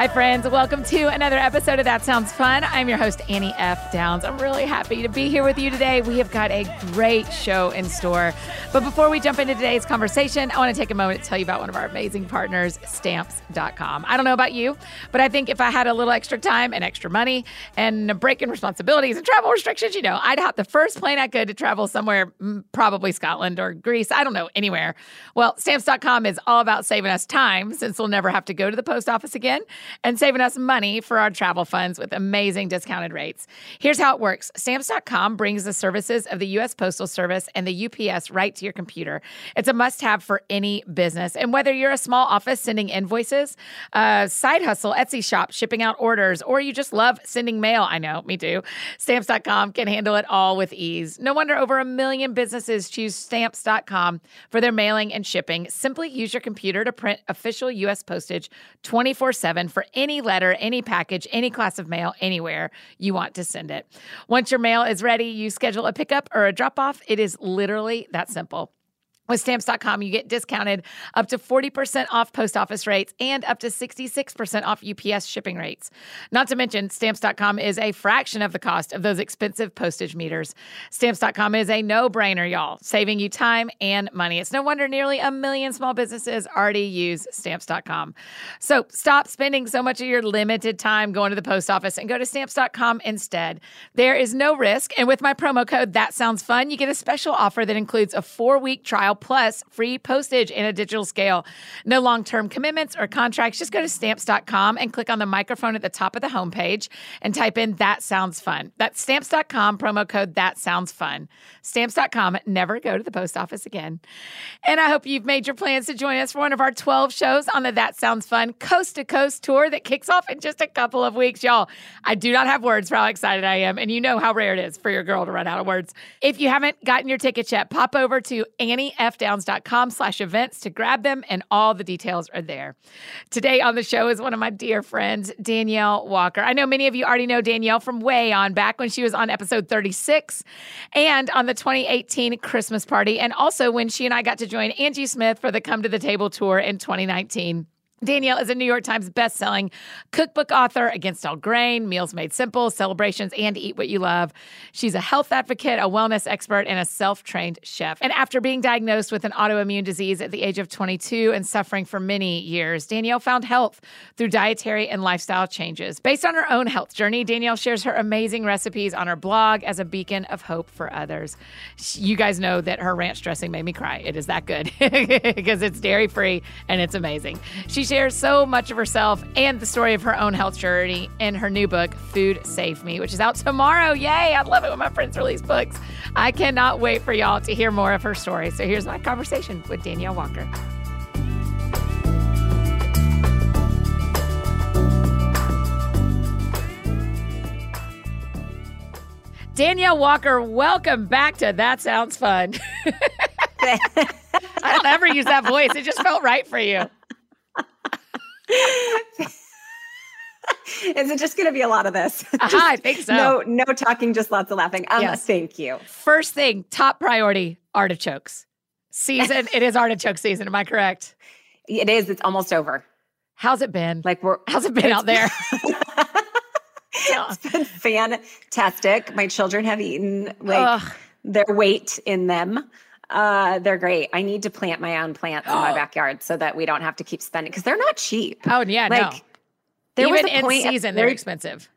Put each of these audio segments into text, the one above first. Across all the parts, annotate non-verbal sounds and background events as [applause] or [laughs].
Hi, friends. Welcome to another episode of That Sounds Fun. I'm your host, Annie F. Downs. I'm really happy to be here with you today. We have got a great show in store. But before we jump into today's conversation, I want to take a moment to tell you about one of our amazing partners, Stamps.com. I don't know about you, but I think if I had a little extra time and extra money and a break in responsibilities and travel restrictions, you know, I'd hop the first plane I could to travel somewhere, mm, probably Scotland or Greece. I don't know, anywhere. Well, Stamps.com is all about saving us time since we'll never have to go to the post office again and saving us money for our travel funds with amazing discounted rates. Here's how it works Stamps.com brings the services of the U.S. Postal Service and the UPS right to your computer. It's a must have for any business. And whether you're a small office sending invoices, a side hustle, Etsy shop, shipping out orders, or you just love sending mail, I know, me too, Stamps.com can handle it all with ease. No wonder over a million businesses choose Stamps.com for their mailing and shipping. Simply use your computer to print official U.S. postage 24 7 for any letter, any package, any class of mail, anywhere you want to send it. Once your mail is ready, you schedule a pickup or a drop off. It is literally that simple. With stamps.com, you get discounted up to 40% off post office rates and up to 66% off UPS shipping rates. Not to mention, stamps.com is a fraction of the cost of those expensive postage meters. Stamps.com is a no brainer, y'all, saving you time and money. It's no wonder nearly a million small businesses already use stamps.com. So stop spending so much of your limited time going to the post office and go to stamps.com instead. There is no risk. And with my promo code, that sounds fun, you get a special offer that includes a four week trial plus free postage and a digital scale. No long term commitments or contracts. Just go to stamps.com and click on the microphone at the top of the homepage and type in That Sounds Fun. That's stamps.com, promo code That Sounds Fun. Stamps.com, never go to the post office again. And I hope you've made your plans to join us for one of our 12 shows on the That Sounds Fun coast to coast tour that kicks off in just a couple of weeks. Y'all, I do not have words for how excited I am. And you know how rare it is for your girl to run out of words. If you haven't gotten your tickets yet, pop over to anniefdowns.com slash events to grab them, and all the details are there. Today on the show is one of my dear friends, Danielle Walker. I know many of you already know Danielle from way on back when she was on episode 36 and on the 2018 Christmas party, and also when she and I got to join Angie Smith for the Come to the Table tour in 2019. Danielle is a New York Times bestselling cookbook author, Against All Grain, Meals Made Simple, Celebrations, and Eat What You Love. She's a health advocate, a wellness expert, and a self trained chef. And after being diagnosed with an autoimmune disease at the age of 22 and suffering for many years, Danielle found health through dietary and lifestyle changes. Based on her own health journey, Danielle shares her amazing recipes on her blog as a beacon of hope for others. You guys know that her ranch dressing made me cry. It is that good [laughs] because it's dairy free and it's amazing. She shares so much of herself and the story of her own health journey in her new book, Food Saved Me, which is out tomorrow. Yay! I love it when my friends release books. I cannot wait for y'all to hear more of her story. So here's my conversation with Danielle Walker. Danielle Walker, welcome back to That Sounds Fun. [laughs] [laughs] I don't ever use that voice. It just felt right for you. Is it just going to be a lot of this? Uh-huh, [laughs] I think so. No, no talking, just lots of laughing. Um, Yes. Thank you. First thing, top priority, artichokes. Season, it is artichoke season. Am I correct? It is. It's almost over. How's it been? Like we're. How's it been out there? [laughs] it's been fantastic. My children have eaten like Ugh. their weight in them. Uh, they're great. I need to plant my own plants in my [gasps] backyard so that we don't have to keep spending because they're not cheap. Oh yeah, Like, no. There Even was a in point season, they're expensive.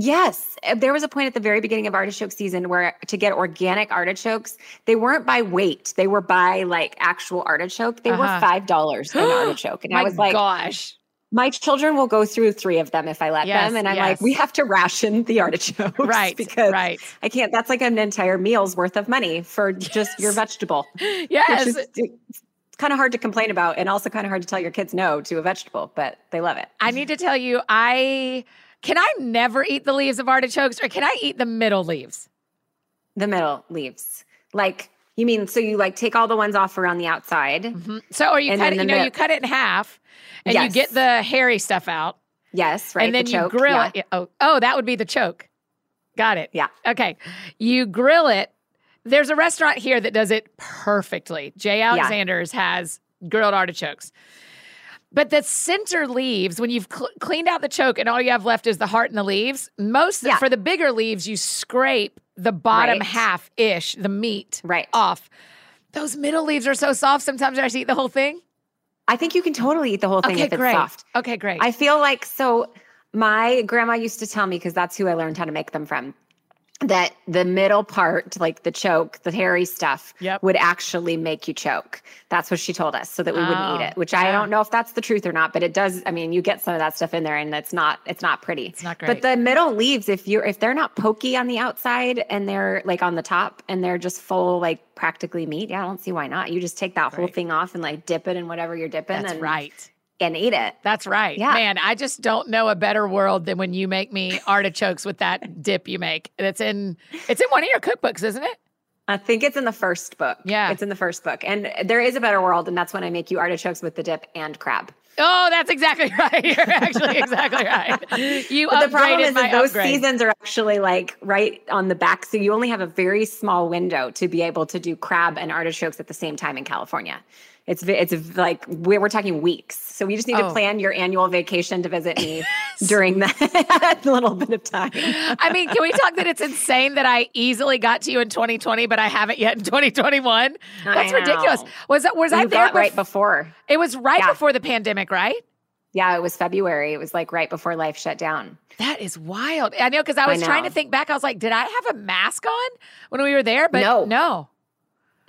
Yes, uh, there was a point at the very beginning of artichoke season where to get organic artichokes, they weren't by weight; they were by like actual artichoke. They Uh-huh. were five dollars an [gasps] artichoke, and I was like, gosh. My children will go through three of them if I let Yes, them, and I'm yes. like, we have to ration the artichokes, [laughs] Right, Because right. I can't. That's like an entire meal's worth of money for just your vegetable. [laughs] Yes. is it's kind of hard to complain about, and also kind of hard to tell your kids no to a vegetable, but they love it. I need to tell you, I can I never eat the leaves of artichokes or can I eat the middle leaves? The middle leaves, like you mean, so you like take all the ones off around the outside. Mhm. So or you cut it, you know, you cut it in half and you get the hairy stuff out. Yes, right. and then the you choke, grill yeah. it. Oh, oh, that would be the choke. Got it. Yeah. Okay. You grill it. There's a restaurant here that does it perfectly. J. Alexander's has grilled artichokes. But the center leaves, when you've cl- cleaned out the choke and all you have left is the heart and the leaves, most Yeah. for the bigger leaves, you scrape the bottom Right. half ish, the meat Right. off. Those middle leaves are so soft. Sometimes I just eat the whole thing. I think you can totally eat the whole thing Okay, if it's great. soft. Okay, great. I feel like so my grandma used to tell me because that's who I learned how to make them from that the middle part like the choke the hairy stuff Yep. would actually make you choke that's what she told us so that we wouldn't eat Oh, it which i don't know if that's the truth or not but it does i mean you get some of that stuff in there and it's not it's not pretty It's not great. but the middle leaves if you're if they're not pokey on the outside and they're like on the top and they're just full like practically meat yeah i don't see why not you just take that whole thing off and like dip it in whatever you're dipping That's and right. And eat it That's right. Yeah. Man, I just don't know a better world than when you make me artichokes with that [laughs] dip you make. It's in it's in one of your cookbooks, isn't it? I think it's in the first book. Yeah. It's in the first book. And there is a better world, and that's when I make you artichokes with the dip and crab. Oh, that's exactly [laughs] right. You're actually exactly right. [laughs] You But the problem is my that those upgrade. seasons are actually like right on the back. So you only have a very small window to be able to do crab and artichokes at the same time in California. It's it's like we're, we're talking weeks. So you just need Oh. to plan your annual vacation to visit me [laughs] during that [laughs] little bit of time. I mean, can we talk that it's insane that I easily got to you in 2020, but I haven't yet in 2021? That's I ridiculous. Was that was I You there got right bef- before. It was right Yeah. before the pandemic, right? Yeah, it was February. It was like right before life shut down. That is wild. I know because I I was trying to think back. I was like, did I have a mask on when we were there? But No. no.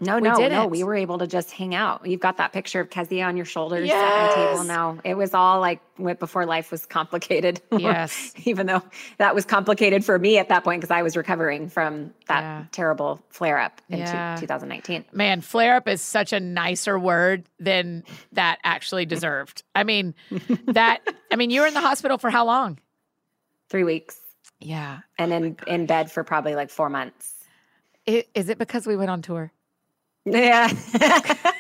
No, We no, no. didn't. We were able to just hang out. You've got that picture of Kezia on your shoulders at the table now. It was all like went before life was complicated. [laughs] Yes. Even though that was complicated for me at that point because I was recovering from that Yeah. terrible flare up in two- 2019. Man, flare up is such a nicer word than that actually deserved. I mean, [laughs] that, I mean, you were in the hospital for how long? Three weeks Yeah. and oh in, in bed for probably like four months. I- Is it because we went on tour? Yeah. [laughs]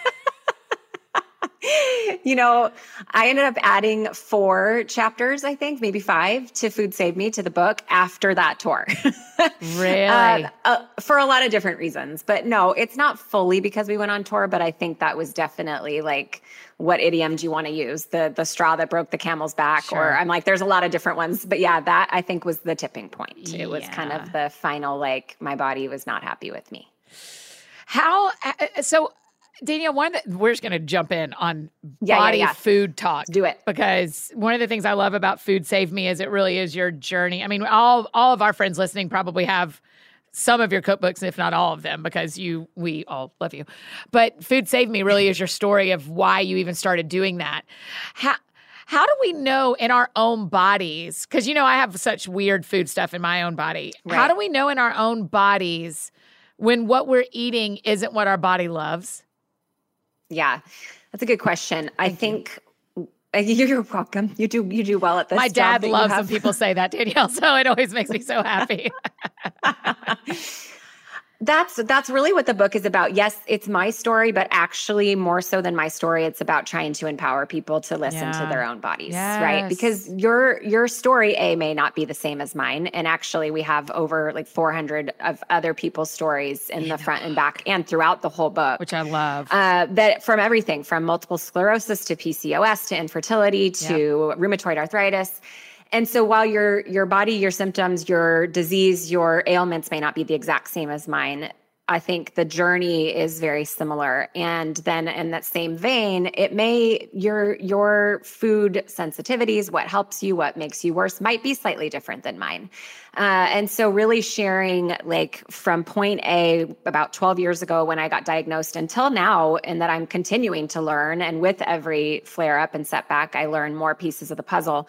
you know, I ended up adding four chapters, I think, maybe five to Food Saved Me to the book after that tour. [laughs] Really? Uh, uh, for a lot of different reasons. But no, it's not fully because we went on tour, but I think that was definitely like what idiom do you want to use? The the straw that broke the camel's back Sure. or I'm like there's a lot of different ones, but yeah, that I think was the tipping point. It was kind of the final like my body was not happy with me. How uh, so Danielle, one of the, we're just going to jump in on Yeah, yeah, body yeah. food talk. Do it. because one of the things I love about Food Saved Me is it really is your journey. I mean, all all of our friends listening probably have some of your cookbooks, if not all of them, because you we all love you. But Food Saved Me really is your story of why you even started doing that. How how do we know in our own bodies? Because you know I have such weird food stuff in my own body. How do we know in our own bodies when what we're eating isn't what our body loves? Yeah. That's a good question. I think uh, [laughs] you're welcome. You do you do well at this. My dad you loves when people say that, Danielle. [laughs] So it always makes me so happy. [laughs] That's that's really what the book is about. Yes, it's my story, but actually more so than my story, it's about trying to empower people to listen to their own bodies, right? Because your your story a may not be the same as mine, and actually we have over like 400 of other people's stories in the front and back and throughout the whole book. which I love. uh, that from everything from multiple sclerosis to PCOS to infertility to rheumatoid arthritis. And so while your your body, your symptoms, your disease, your ailments may not be the exact same as mine, I think the journey is very similar. And then in that same vein, it may your your food sensitivities, what helps you, what makes you worse, might be slightly different than mine. Uh, and so really sharing like from point A about 12 years ago when I got diagnosed until now, and that I'm continuing to learn. And with every flare up and setback, I learn more pieces of the puzzle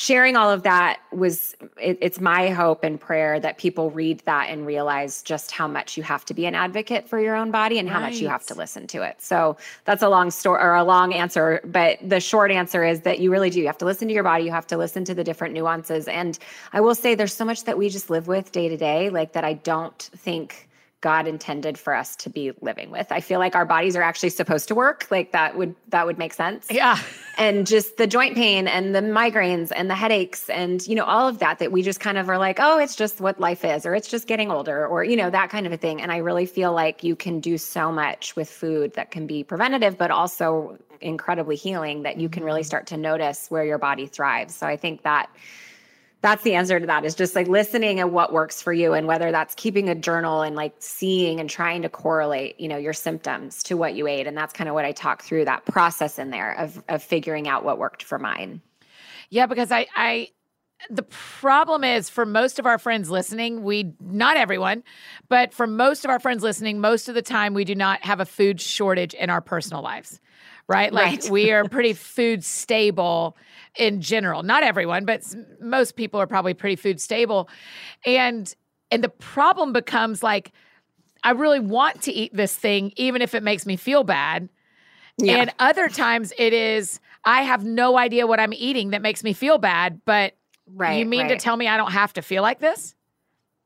sharing all of that was it, it's my hope and prayer that people read that and realize just how much you have to be an advocate for your own body and how much you have to listen to it. So that's a long story or a long answer but the short answer is that you really do. You have to listen to your body. You have to listen to the different nuances. And i will say there's so much that we just live with day to day like that i don't think God intended for us to be living with. I feel like our bodies are actually supposed to work. Like that would that would make sense. Yeah. And just the joint pain and the migraines and the headaches and you know all of that that we just kind of are like, "Oh, it's just what life is or it's just getting older or you know that kind of a thing." And I really feel like you can do so much with food that can be preventative but also incredibly healing that you can really mm-hmm. start to notice where your body thrives. So I think that that's the answer to that is just like listening at what works for you and whether that's keeping a journal and like seeing and trying to correlate you know your symptoms to what you ate and that's kind of what i talk through that process in there of of figuring out what worked for mine yeah because i i the problem is for most of our friends listening, we not everyone, but for most of our friends listening, most of the time we do not have a food shortage in our personal lives. Right? Like right. we are [laughs] pretty food stable in general. Not everyone, but most people are probably pretty food stable. And and the problem becomes like I really want to eat this thing even if it makes me feel bad. Yeah. And other times it is I have no idea what I'm eating that makes me feel bad, but right, you mean right. to tell me I don't have to feel like this?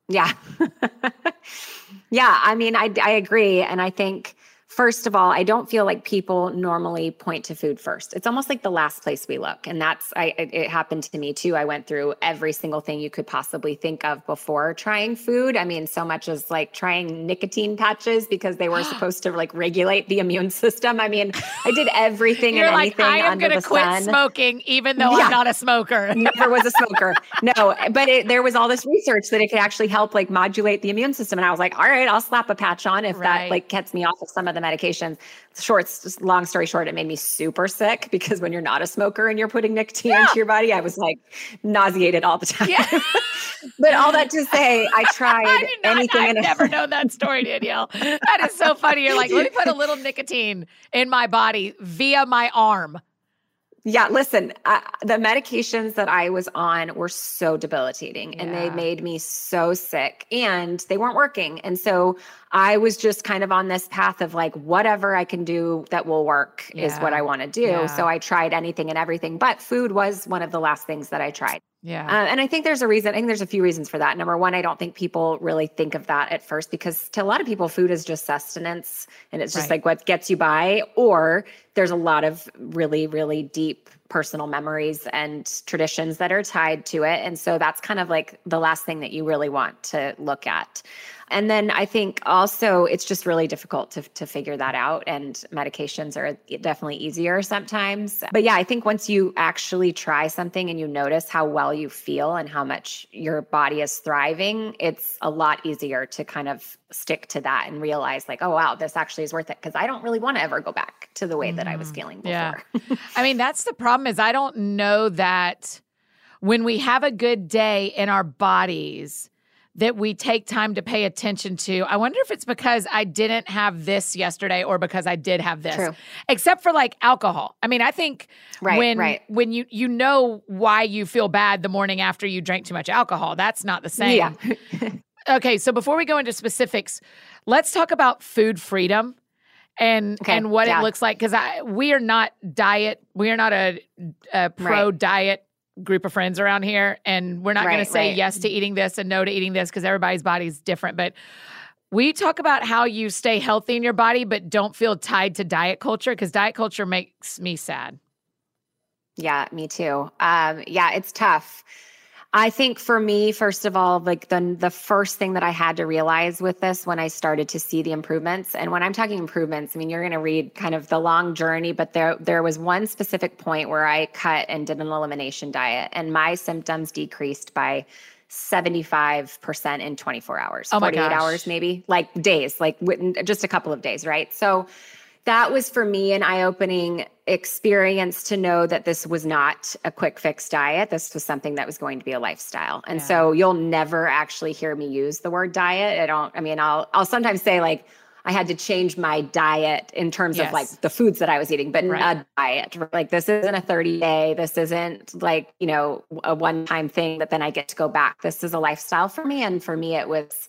Yeah. [laughs] yeah, I mean I I agree and I think First of all, I don't feel like people normally point to food first. It's almost like the last place we look. And that's, I, it happened to me too. I went through every single thing you could possibly think of before trying food. I mean, so much as like trying nicotine patches because they were [gasps] supposed to like regulate the immune system. I mean, I did everything and like, anything I am going to quit sun. smoking, even though yeah. I'm not a smoker. [laughs] Never was a smoker. No, but it, there was all this research that it could actually help like modulate the immune system. And I was like, all right, I'll slap a patch on if right. that like gets me off of some of the medications. Short, long story short, it made me super sick because when you're not a smoker and you're putting nicotine yeah. into your body, I was like nauseated all the time. Yeah. [laughs] but all that to say, I [laughs] tried I not, anything. I've never known that story, Danielle. That is so funny. You're like, let me put a little nicotine in my body via my arm. Yeah, listen, uh, the medications that I was on were so debilitating yeah. and they made me so sick and they weren't working. And so I was just kind of on this path of like, whatever I can do that will work yeah. is what I want to do. Yeah. So I tried anything and everything, but food was one of the last things that I tried. Yeah. Uh, and I think there's a reason. I think there's a few reasons for that. Number one, I don't think people really think of that at first because to a lot of people, food is just sustenance and it's just right. like what gets you by. Or there's a lot of really, really deep personal memories and traditions that are tied to it. And so that's kind of like the last thing that you really want to look at. And then I think also it's just really difficult to, to figure that out. And medications are definitely easier sometimes. But yeah, I think once you actually try something and you notice how well you feel and how much your body is thriving, it's a lot easier to kind of stick to that and realize, like, oh, wow, this actually is worth it. Cause I don't really want to ever go back to the way that I was mm, feeling before. Yeah. [laughs] I mean, that's the problem is I don't know that when we have a good day in our bodies, that we take time to pay attention to. I wonder if it's because I didn't have this yesterday or because I did have this. True. Except for like alcohol. I mean, I think right, when right. when you you know why you feel bad the morning after you drank too much alcohol. That's not the same. Yeah. [laughs] okay, so before we go into specifics, let's talk about food freedom and okay, and what yeah. it looks like because I we are not diet we are not a, a pro right. diet group of friends around here and we're not right, going to say right. yes to eating this and no to eating this because everybody's body is different but we talk about how you stay healthy in your body but don't feel tied to diet culture because diet culture makes me sad. Yeah me too. Um, yeah it's tough I think for me, first of all, like the the first thing that I had to realize with this when I started to see the improvements, and when I'm talking improvements, I mean you're going to read kind of the long journey, but there there was one specific point where I cut and did an elimination diet, and my symptoms decreased by 75% in 24 hours, oh 48 hours maybe, like days, like just a couple of days, right? So that was for me an eye opening experience to know that this was not a quick fix diet. This was something that was going to be a lifestyle. And yeah. so you'll never actually hear me use the word diet. I don't, I mean, I'll, I'll sometimes say like, I had to change my diet in terms yes. of like the foods that I was eating, but right. a diet. Like this isn't a 30 day. This isn't like, you know, a one time thing that then I get to go back. This is a lifestyle for me. And for me, it was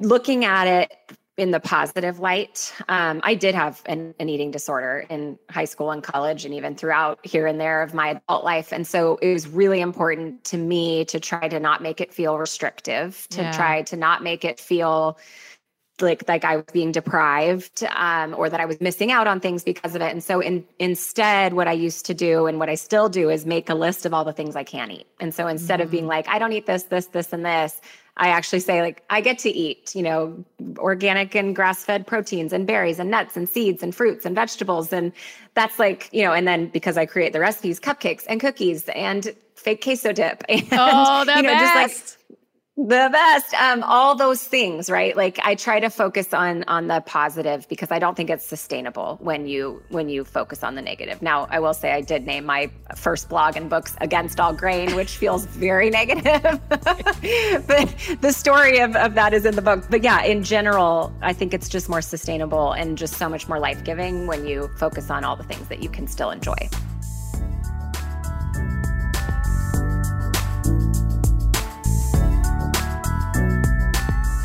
looking at it in the positive light. Um, I did have an, an, eating disorder in high school and college, and even throughout here and there of my adult life. And so it was really important to me to try to not make it feel restrictive, to yeah. try to not make it feel like like I was being deprived um, or that I was missing out on things because of it. And so in, instead, what I used to do and what I still do is make a list of all the things I can't eat. And so instead mm-hmm. of being mm. like, I don't eat this, this, this, and this, I actually say like I get to eat, you know, organic and grass-fed proteins and berries and nuts and seeds and fruits and vegetables and that's like, you know, and then because I create the recipes, cupcakes and cookies and fake queso dip [laughs] and oh, the you know, best. just like the best um all those things right? Like i try to focus on on the positive because i don't think it's sustainable when you when you focus on the negative. Now i will say i did name my first blog and books against all grain which feels very negative. [laughs] But the story of, of that is in the book. But yeah in general i think it's just more sustainable and just so much more life-giving when you focus on all the things that you can still enjoy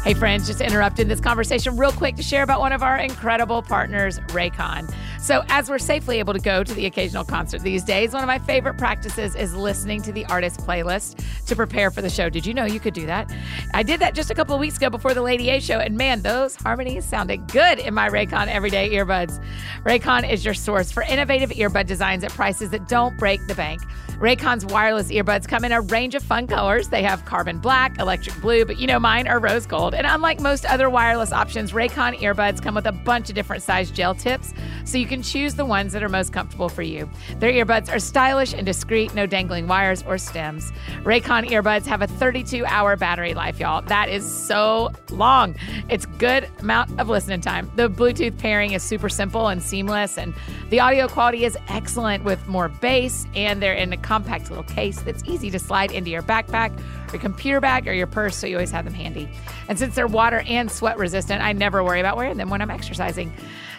Hey, friends, just interrupting this conversation real quick to share about one of our incredible partners, Raycon. So, as we're safely able to go to the occasional concert these days, one of my favorite practices is listening to the artist playlist to prepare for the show. Did you know you could do that? I did that just a couple of weeks ago before the Lady A show, and man, those harmonies sounded good in my Raycon everyday earbuds. Raycon is your source for innovative earbud designs at prices that don't break the bank. Raycon's wireless earbuds come in a range of fun colors. They have carbon black, electric blue, but you know mine are rose gold. And unlike most other wireless options, Raycon earbuds come with a bunch of different size gel tips, so you can choose the ones that are most comfortable for you. Their earbuds are stylish and discreet, no dangling wires or stems. Raycon earbuds have a 32 hour battery life, y'all. That is so long. It's good amount of listening time. The Bluetooth pairing is super simple and seamless, and the audio quality is excellent with more bass, and they're in a compact little case that's easy to slide into your backpack, your computer bag, or your purse, so you always have them handy. And since they're water and sweat resistant, I never worry about wearing them when I'm exercising.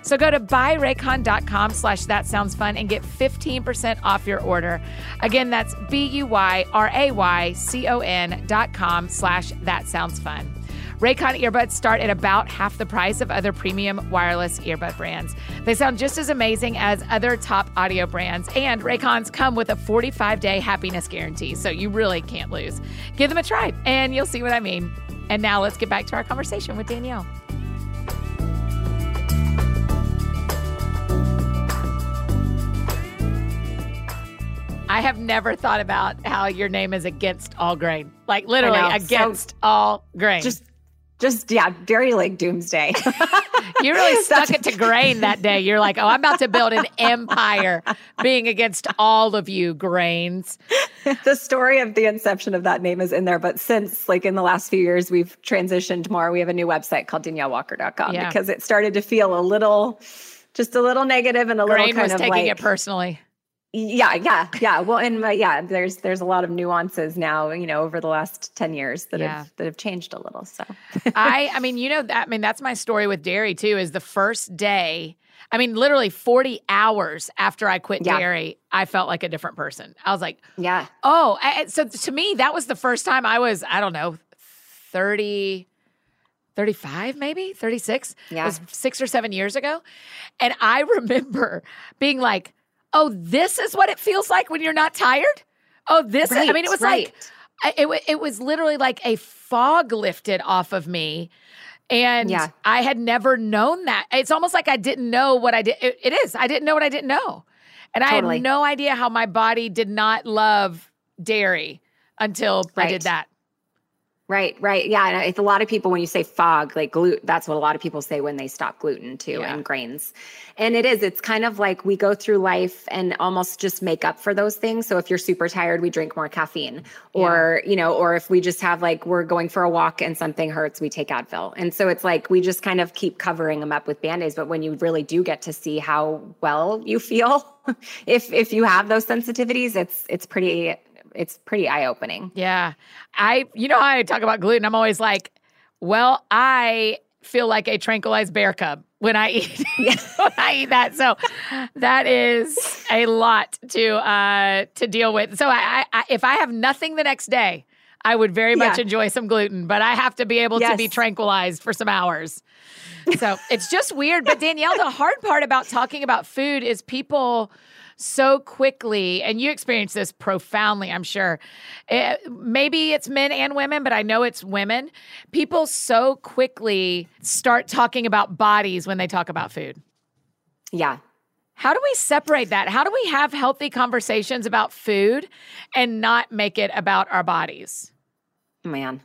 So go to buyraycon.com slash that sounds fun and get 15% off your order. Again, that's B-U-Y-R-A-Y-C-O-N dot com slash that sounds fun. Raycon earbuds start at about half the price of other premium wireless earbud brands. They sound just as amazing as other top audio brands, and Raycons come with a 45 day happiness guarantee, so you really can't lose. Give them a try, and you'll see what I mean. And now let's get back to our conversation with Danielle. I have never thought about how your name is against all grain. Like literally against so, all grain. Just just yeah, very like doomsday. [laughs] you really [laughs] stuck it to grain that day. You're like, oh, I'm about to build an [laughs] empire being against all of you grains. the story of the inception of that name is in there, but since like in the last few years, we've transitioned more. We have a new website called DanielleWalker.com yeah. because it started to feel a little, just a little negative and a grain little kind was of taking like, it personally yeah yeah yeah. Well and uh, yeah there's there's a lot of nuances now you know over the last 10 years that yeah. have that have changed a little so. I [laughs] i mean you know that i mean that's my story with dairy too is the first day i mean literally 40 hours after i quit yeah. dairy i felt like a different person. I was like yeah. Oh I, so to me that was the first time i was i don't know 30 35 maybe 36 yeah. it was six or seven years ago. And i [laughs] remember being like oh, this is what it feels like when you're not tired. Oh, this. Right, I mean, it was right. like it. It was literally like a fog lifted off of me. And yeah. I had never known that. It's almost like I didn't know what I did. it, it is. I didn't know what I didn't know. And totally. I had no idea how my body did not love dairy until right. I did that. Right, right. Yeah. And it's a lot of people, when you say fog, like gluten, that's what a lot of people say when they stop gluten too yeah. and grains. And it is, it's kind of like we go through life and almost just make up for those things. So if you're super tired, we drink more caffeine. Or, yeah. you know, or if we just have like, we're going for a walk and something hurts, we take Advil. And so it's like we just kind of keep covering them up with band aids. But when you really do get to see how well you feel, [laughs] if if you have those sensitivities, it's it's pretty it's pretty eye opening. Yeah. I, you know, I talk about gluten. I'm always like, well, I feel like a tranquilized bear cub when I eat [laughs] when I eat that. So that is a lot to uh to deal with. So I, I if I have nothing the next day, I would very much yeah. enjoy some gluten, but I have to be able yes. to be tranquilized for some hours. So [laughs] it's just weird. But Danielle, the hard part about talking about food is people so quickly, and you experience this profoundly, I'm sure. It, maybe it's men and women, but I know it's women. People so quickly start talking about bodies when they talk about food. Yeah. How do we separate that? How do we have healthy conversations about food and not make it about our bodies? Man,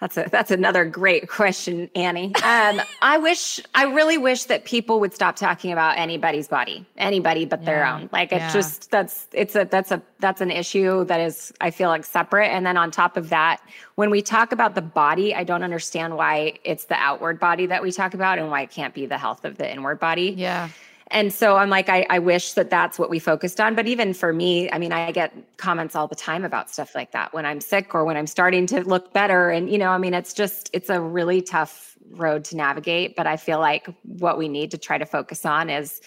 that's a that's another great question, Annie. Um, I wish I really wish that people would stop talking about anybody's body, anybody but yeah. their own. Like it's yeah. just that's it's a that's a that's an issue that is I feel like separate. And then on top of that, when we talk about the body, I don't understand why it's the outward body that we talk about and why it can't be the health of the inward body. Yeah. And so I'm like, I, I wish that that's what we focused on. But even for me, I mean, I get comments all the time about stuff like that when I'm sick or when I'm starting to look better. And, you know, I mean, it's just, it's a really tough road to navigate. But I feel like what we need to try to focus on is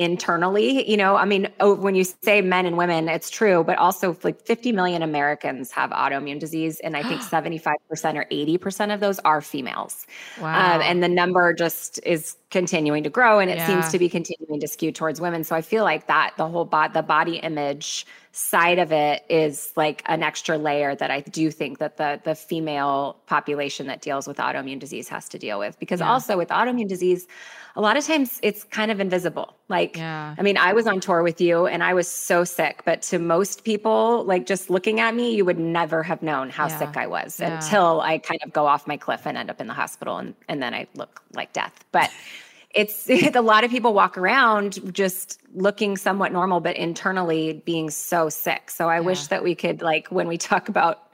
internally you know i mean oh, when you say men and women it's true but also like 50 million americans have autoimmune disease and i think [gasps] 75% or 80% of those are females wow. Um, and the number just is continuing to grow and it yeah. seems to be continuing to skew towards women so i feel like that the whole body the body image side of it is like an extra layer that I do think that the the female population that deals with autoimmune disease has to deal with because yeah. also with autoimmune disease a lot of times it's kind of invisible like yeah. I mean I was on tour with you and I was so sick but to most people like just looking at me you would never have known how yeah. sick I was until I kind of go off my cliff and end up in the hospital and and then I look like death but [laughs] it's a lot of people walk around just looking somewhat normal, but internally being so sick. So I yeah. wish that we could, like, when we talk about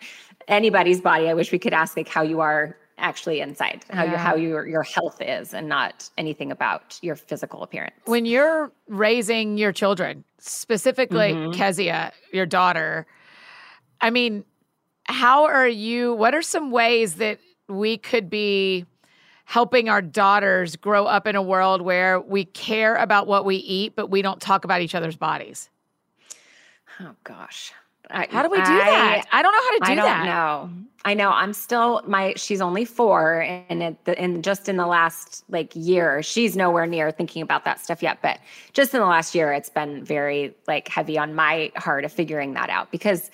anybody's body, I wish we could ask like how you are actually inside, how yeah. you how your your health is, and not anything about your physical appearance. When you're raising your children, specifically mm-hmm. Kezia, your daughter, I mean, how are you? What are some ways that we could be helping our daughters grow up in a world where we care about what we eat, but we don't talk about each other's bodies? Oh gosh. I, how do we do I, that? I don't know how to do that. I don't that. know. I know. I'm still my. She's only four, and it, and just in the last like year, she's nowhere near thinking about that stuff yet. But just in the last year, it's been very like heavy on my heart of figuring that out because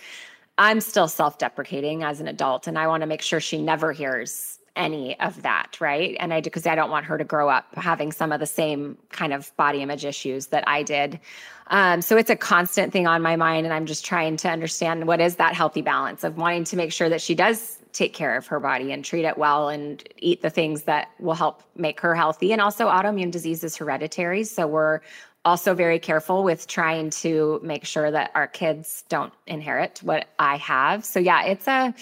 I'm still self-deprecating as an adult, and I want to make sure she never hears any of that, right? And I do because I don't want her to grow up having some of the same kind of body image issues that I did. Um, so it's a constant thing on my mind, and I'm just trying to understand what is that healthy balance of wanting to make sure that she does take care of her body and treat it well and eat the things that will help make her healthy. And also, autoimmune disease is hereditary, so we're also very careful with trying to make sure that our kids don't inherit what I have. So yeah, it's a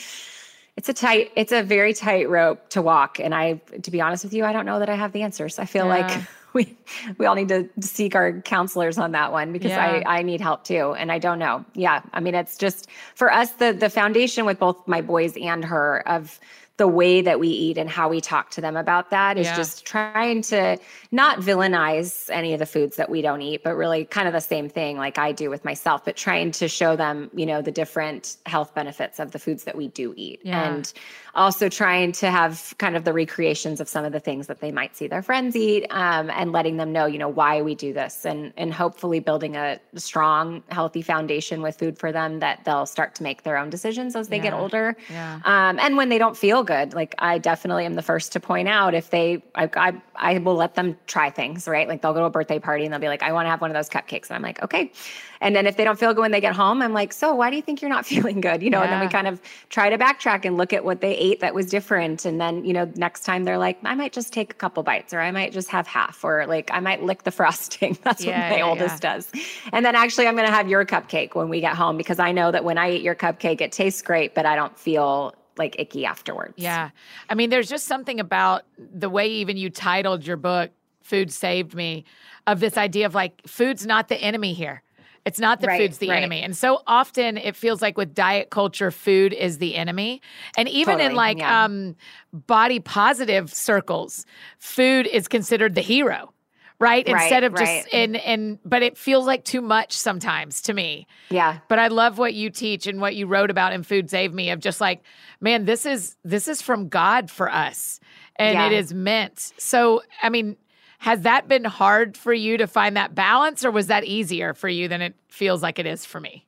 it's a tight it's a very tight rope to walk. And i to be honest with you i don't know that i have the answers. I feel yeah. like [laughs] we we all need to seek our counselors on that one because yeah. i i need help too. And i don't know. Yeah. I mean it's just for us the the foundation with both my boys and her of the way that we eat and how we talk to them about that is yeah. just trying to not villainize any of the foods that we don't eat, but really kind of the same thing like I do with myself, but trying to show them, you know, the different health benefits of the foods that we do eat. Yeah. And also trying to have kind of the recreations of some of the things that they might see their friends eat um, and letting them know, you know, why we do this and, and hopefully building a strong, healthy foundation with food for them that they'll start to make their own decisions as they yeah. get older. Yeah. Um, and when they don't feel good, like I definitely am the first to point out if they, I, I, I will let them try things, right? Like they'll go to a birthday party and they'll be like, I want to have one of those cupcakes. And I'm like, okay. And then if they don't feel good when they get home, I'm like, so why do you think you're not [laughs] feeling good? You know, yeah. and then we kind of try to backtrack and look at what they ate that was different. And then, you know, next time they're like, I might just take a couple bites or I might just have half or like I might lick the [laughs] frosting. [laughs] That's yeah, what my yeah, oldest does. And then actually I'm going to have your cupcake when we get home because I know that when I eat your cupcake, it tastes great, but I don't feel like icky afterwards. Yeah. I mean, there's just something about the way even you titled your book, Food Saved Me, of this idea of like, food's not the enemy here. It's not the right, food's the right. enemy. And so often it feels like with diet culture, food is the enemy. And even totally, in like yeah. um, body positive circles, food is considered the hero. Right? right Instead of just in and but it feels like too much sometimes to me. Yeah. But I love what you teach and what you wrote about in Food Saved Me of just like, man, this is this is from God for us. And yeah. it is meant. So I mean, Has that been hard for you to find that balance, or was that easier for you than it feels like it is for me?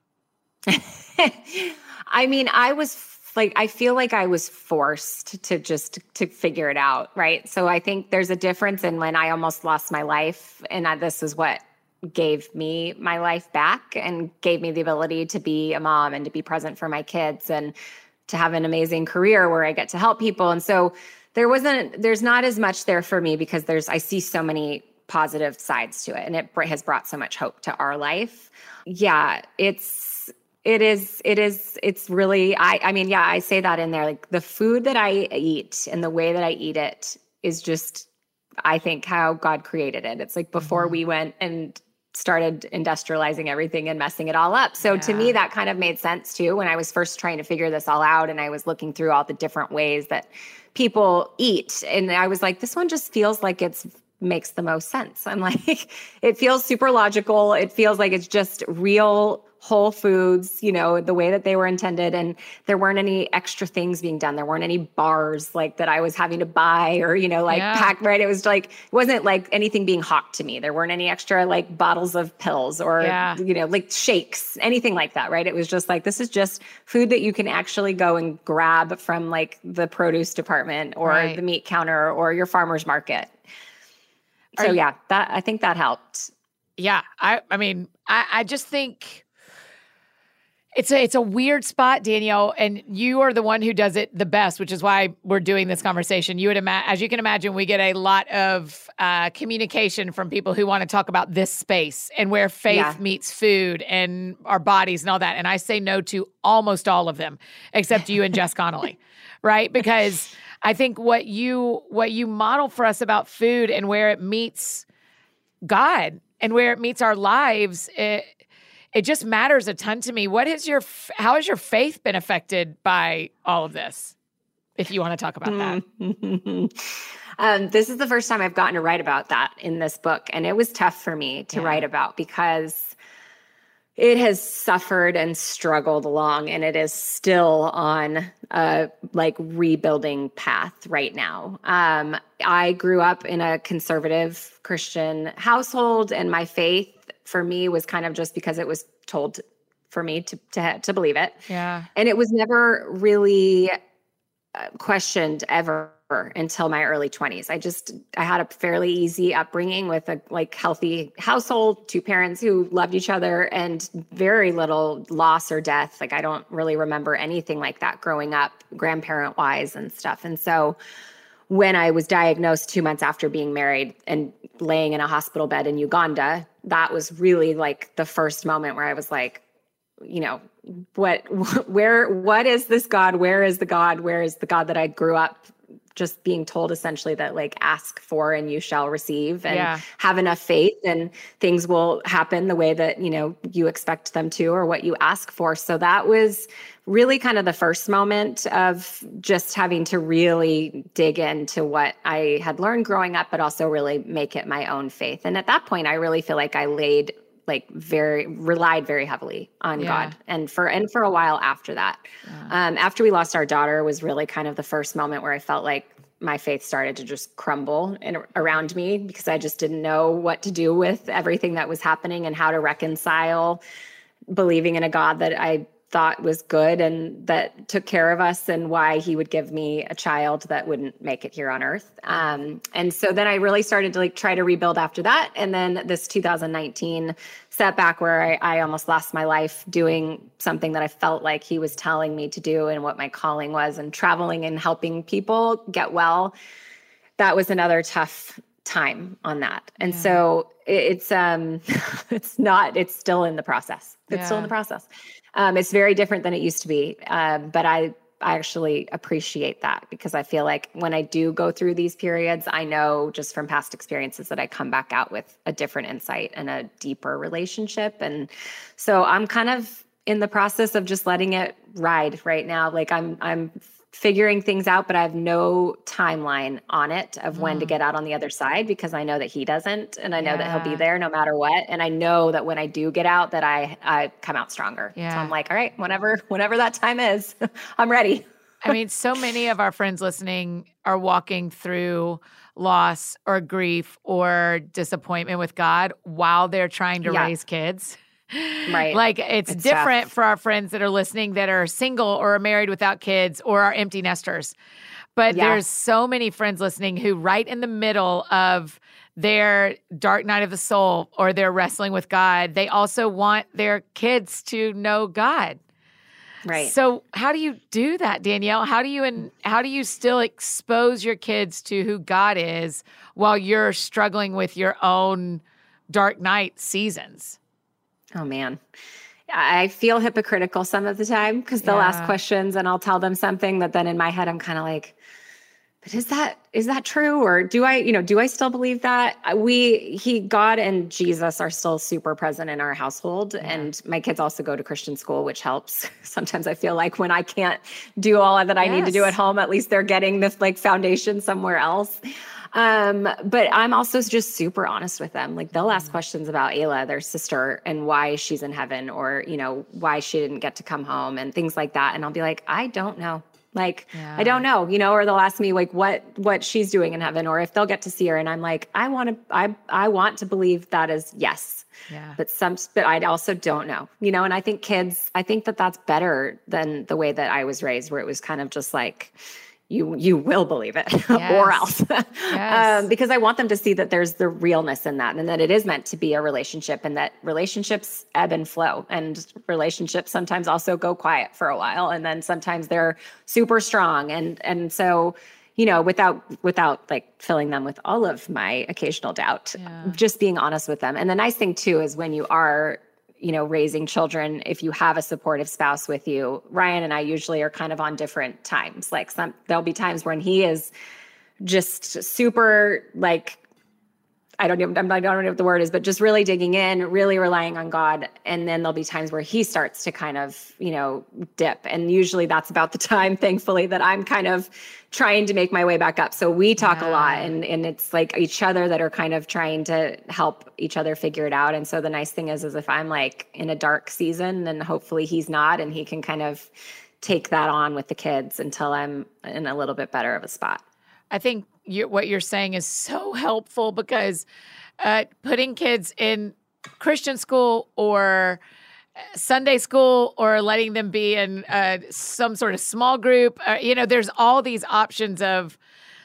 [laughs] I mean, I was like I feel like I was forced to just to figure it out, right? So I think there's a difference in when I almost lost my life and this is what gave me my life back and gave me the ability to be a mom and to be present for my kids and to have an amazing career where I get to help people. And so there wasn't there's not as much there for me because there's I see so many positive sides to it and it has brought so much hope to our life. Yeah, it's it is, it is, it's really, I, I mean, yeah, I say that in there. Like the food that I eat and the way that I eat it is just, I think, how God created it. It's like before mm-hmm. we went and started industrializing everything and messing it all up. So yeah. to me, that kind of made sense too when I was first trying to figure this all out and I was looking through all the different ways that people eat. And I was like, this one just feels like it's makes the most sense. I'm [laughs] like, it feels super logical. It feels like it's just real whole foods, you know, the way that they were intended. And there weren't any extra things being done. There weren't any bars like that I was having to buy or, you know, like yeah. pack, right? It was like, it wasn't like anything being hawked to me. There weren't any extra like bottles of pills or, yeah. you know, like shakes, anything like that, right? It was just like, this is just food that you can actually go and grab from like the produce department or right. the meat counter or your farmer's market. So you, yeah, that I think that helped. Yeah. I I mean, I, I just think it's a it's a weird spot, Danielle, and you are the one who does it the best, which is why we're doing this conversation. You would imagine, as you can imagine, we get a lot of uh, communication from people who want to talk about this space and where faith yeah. meets food and our bodies and all that. And I say no to almost all of them, except you and Jess Connolly, [laughs] right? Because I think what you what you model for us about food and where it meets God and where it meets our lives. It, it just matters a ton to me. What is your how has your faith been affected by all of this? If you want to talk about that. [laughs] um, this is the first time I've gotten to write about that in this book, and it was tough for me to yeah. write about because it has suffered and struggled along and it is still on a like rebuilding path right now um, i grew up in a conservative christian household and my faith for me was kind of just because it was told for me to to to believe it. Yeah. And it was never really uh, questioned ever until my early 20s. I just I had a fairly easy upbringing with a like healthy household, two parents who loved each other and very little loss or death. Like I don't really remember anything like that growing up grandparent wise and stuff. And so when I was diagnosed 2 months after being married and laying in a hospital bed in Uganda, that was really like the first moment where I was like, you know, what, [laughs] where, what is this God? Where is the God? Where is the God that I grew up just being told essentially that like ask for and you shall receive and yeah. have enough faith and things will happen the way that you know you expect them to or what you ask for so that was really kind of the first moment of just having to really dig into what I had learned growing up, but also really make it my own faith. And at that point, I really feel like I laid like very relied very heavily on yeah. God and for and for a while after that. Yeah. Um, after we lost our daughter was really kind of the first moment where I felt like my faith started to just crumble in, around me because I just didn't know what to do with everything that was happening and how to reconcile believing in a God that I thought was good and that took care of us and why he would give me a child that wouldn't make it here on earth. Um, and so then i really started to like try to rebuild after that. And then this 2019 setback where I, I almost lost my life doing something that i felt like he was telling me to do and what my calling was and traveling and helping people get well that was another tough time on that. And yeah. so it's um [laughs] it's not it's still in the process. It's yeah. still in the process um, it's very different than it used to be. Um, but I, I actually appreciate that because I feel like when I do go through these periods, I know just from past experiences that I come back out with a different insight and a deeper relationship. And so I'm kind of in the process of just letting it ride right now. Like I'm, I'm figuring things out, but I have no timeline on it of when to mm. get out on the other side because I know that he doesn't and I know yeah. that he'll be there no matter what. And I know that when I do get out that I I come out stronger. Yeah. So I'm like, all right, whenever [laughs] whenever that time is, [laughs] I'm ready. I mean, so many of our friends listening are walking through loss or grief or disappointment with God while they're trying to Yeah. raise kids. Right. Like it's, It's different tough. for our friends that are listening that are single or are married without kids or are empty nesters. But Yeah. there's so many friends listening who right in the middle of their dark night of the soul or they're wrestling with God, they also want their kids to know God. right. So how do you do that, Danielle? How do you and how do you still expose your kids to who God is while you're struggling with your own dark night seasons? Oh man. I feel hypocritical some of the time because they'll ask questions and I'll tell them something that then in my head I'm kind of like, but is that is that true or do I, you know, do I still believe that? We he God and Jesus are still super present in our household and my kids also go to Christian school which helps. [laughs] Sometimes I feel like when I can't do all that I need to do at home at least they're getting this like foundation somewhere else. Um, but I'm also just super honest with them. Like they'll Mm-hmm. ask questions about Ayla, their sister, and why she's in heaven, or you know why she didn't get to come home, and things like that. And I'll be like, I don't know. Like Yeah. I don't know, you know. Or they'll ask me like what what she's doing in heaven, or if they'll get to see her. And I'm like, I want to, I I want to believe that is yes Yeah. but some but i also don't know you know and i think kids i think that that's better than the way that i was raised where it was kind of just like you you will believe it [laughs] or else. [laughs] Yes. um, because i want them to see that there's the realness in that and that it is meant to be a relationship and that relationships ebb and flow. And relationships sometimes also go quiet for a while and then sometimes they're super strong. And and so you know without without like filling them with all of my occasional doubt Yeah. just being honest with them. And the nice thing too is when you are you know raising children if you have a supportive spouse with you. Ryan and i usually are kind of on different times. Like some there'll be times when he is just super like I don't even I don't know what the word is, but just really digging in, really relying on God. And then there'll be times where he starts to kind of, you know, dip. And usually that's about the time, [laughs] thankfully, that I'm kind of trying to make my way back up. So we talk a lot and and it's like each other that are kind of trying to help each other figure it out. And so the nice thing is is if I'm like in a dark season, then hopefully he's not and he can kind of take that on with the kids until I'm in a little bit better of a spot. I think you, what you're saying is so helpful because uh, putting kids in Christian school or uh, Sunday school or letting them be in uh, some sort of small group, uh, you know, there's all these options of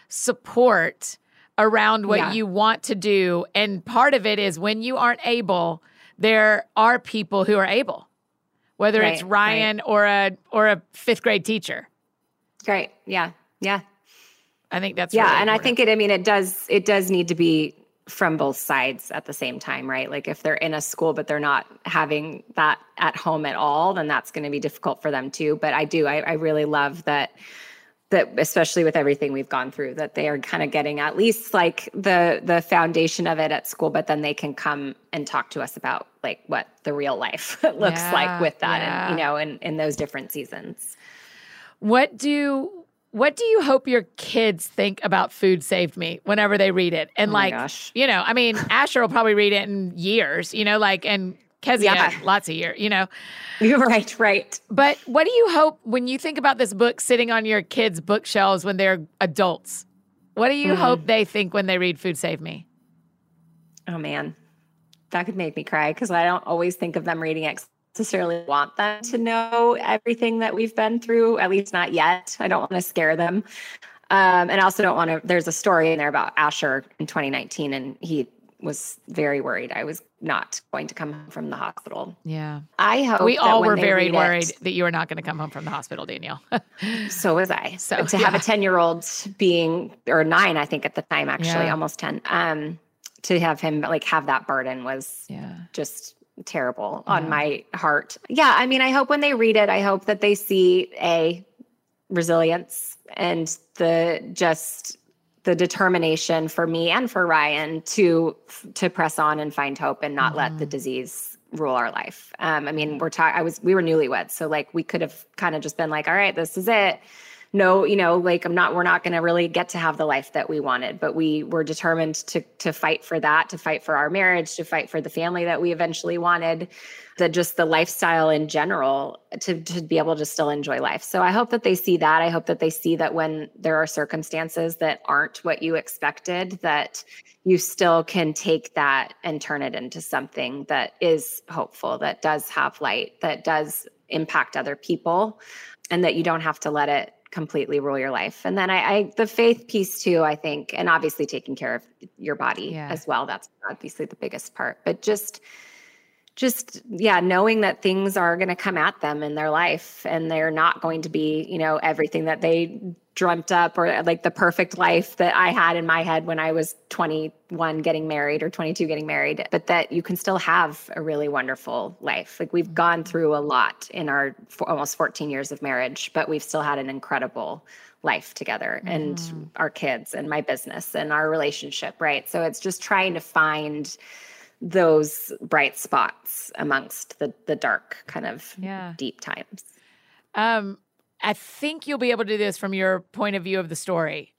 support around what Yeah. you want to do. And part of it is when you aren't able, there are people who are able, whether it's Right, right. Ryan or a or a fifth grade teacher. Great. Yeah. Yeah. I think that's yeah really and i think it i mean it does it does need to be from both sides at the same time right? Like if they're in a school but they're not having that at home at all then that's going to be difficult for them too. But i do I, I really love that that especially with everything we've gone through that they are kind of getting at least like the the foundation of it at school but then they can come and talk to us about like what the real life [laughs] looks Yeah, like with that yeah. and you know in in those different seasons. What do what do you hope your kids think about Food Saved Me whenever they read it? And Oh like, you know, I mean, [laughs] Asher will probably read it in years, you know, like, and Kezia, Yeah. lots of years, you know. you're [laughs] right right But what do you hope when you think about this book sitting on your kids' bookshelves when they're adults? What do you Mm-hmm. hope they think when they read Food Saved Me? Oh man, that could make me cry because I don't always think of them reading it necessarily want them to know everything that we've been through, at least not yet. I don't want to scare them. Um, and I also don't want to, there's a story in there about Asher in 2019, and he was very worried I was not going to come home from the hospital. Yeah. I hope we all were very read it- worried that you were not going to come home from the hospital, Danielle. [laughs] So was I. So, So to have a 10 year old being, or nine, I think at the time, actually, Yeah. almost 10, um, to have him like have that burden was yeah. just terrible Yeah. on my heart. Yeah, I mean, I hope when they read it, I hope that they see a resilience and the just the determination for me and for Ryan to to press on and find hope and not let the Mhm. disease rule our life. Um, I mean, we're talking. I was we were newlyweds, so like we could have kind of just been like, all right, this is it. No, you know, like I'm not, we're not going to really get to have the life that we wanted, but we were determined to, to fight for that, to fight for our marriage, to fight for the family that we eventually wanted, the, just the lifestyle in general to, to be able to still enjoy life. So I hope that they see that. I hope that they see that when there are circumstances that aren't what you expected, that you still can take that and turn it into something that is hopeful, that does have light, that does impact other people, and that you don't have to let it completely rule your life. And then I, I, the faith piece too, I think, and obviously taking care of your body yeah. as well. That's obviously the biggest part. But just just yeah knowing that things are going to come at them in their life and they're not going to be you know everything that they dreamt up or like the perfect life that i had in my head when i was 21 getting married or 22 getting married but that you can still have a really wonderful life. Like we've gone through a lot in our almost 14 years of marriage but we've still had an incredible life together and mm-hmm. our kids and my business and our relationship right? So it's just trying to find those bright spots amongst the the dark kind of yeah. deep times. Um, I think you'll be able to do this from your point of view of the story.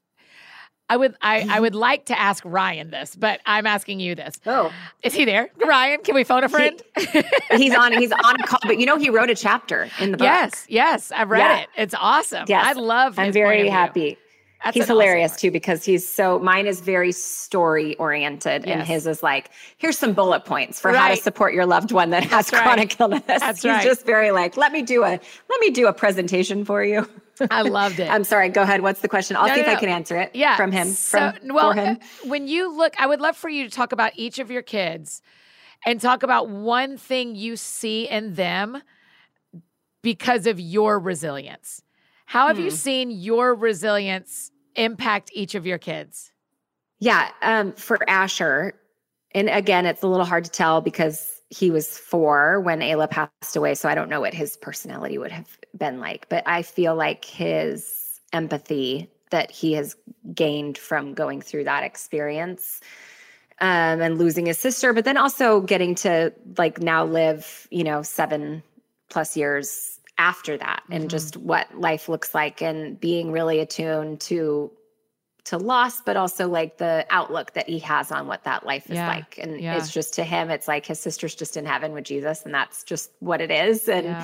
I would I, I would [laughs] like to ask Ryan this, but I'm asking you this. Oh. Is he there? Ryan, can we phone a friend? He, [laughs] he's on he's on a [laughs] call, but you know he wrote a chapter in the book. Yes, yes. I've read yeah. it. It's awesome. Yes. I love it. I'm very happy. That's he's hilarious awesome too because he's so mine is very story oriented yes. and his is like here's some bullet points for right. how to support your loved one that has That's chronic right. illness. That's he's right. just very like let me do a let me do a presentation for you. I loved it. [laughs] I'm sorry. Go ahead. What's the question? I'll no, see no, if no. I can answer it. Yeah, from him. So, from well, him. Uh, when you look, I would love for you to talk about each of your kids and talk about one thing you see in them because of your resilience. How have hmm. you seen your resilience impact each of your kids? Yeah, um, for Asher, and again, it's a little hard to tell because he was four when Ayla passed away. So I don't know what his personality would have been like, but I feel like his empathy that he has gained from going through that experience um, and losing his sister, but then also getting to like now live, you know, seven plus years after that mm-hmm. and just what life looks like and being really attuned to to loss but also like the outlook that he has on what that life is yeah. like and yeah. it's just to him it's like his sister's just in heaven with jesus and that's just what it is and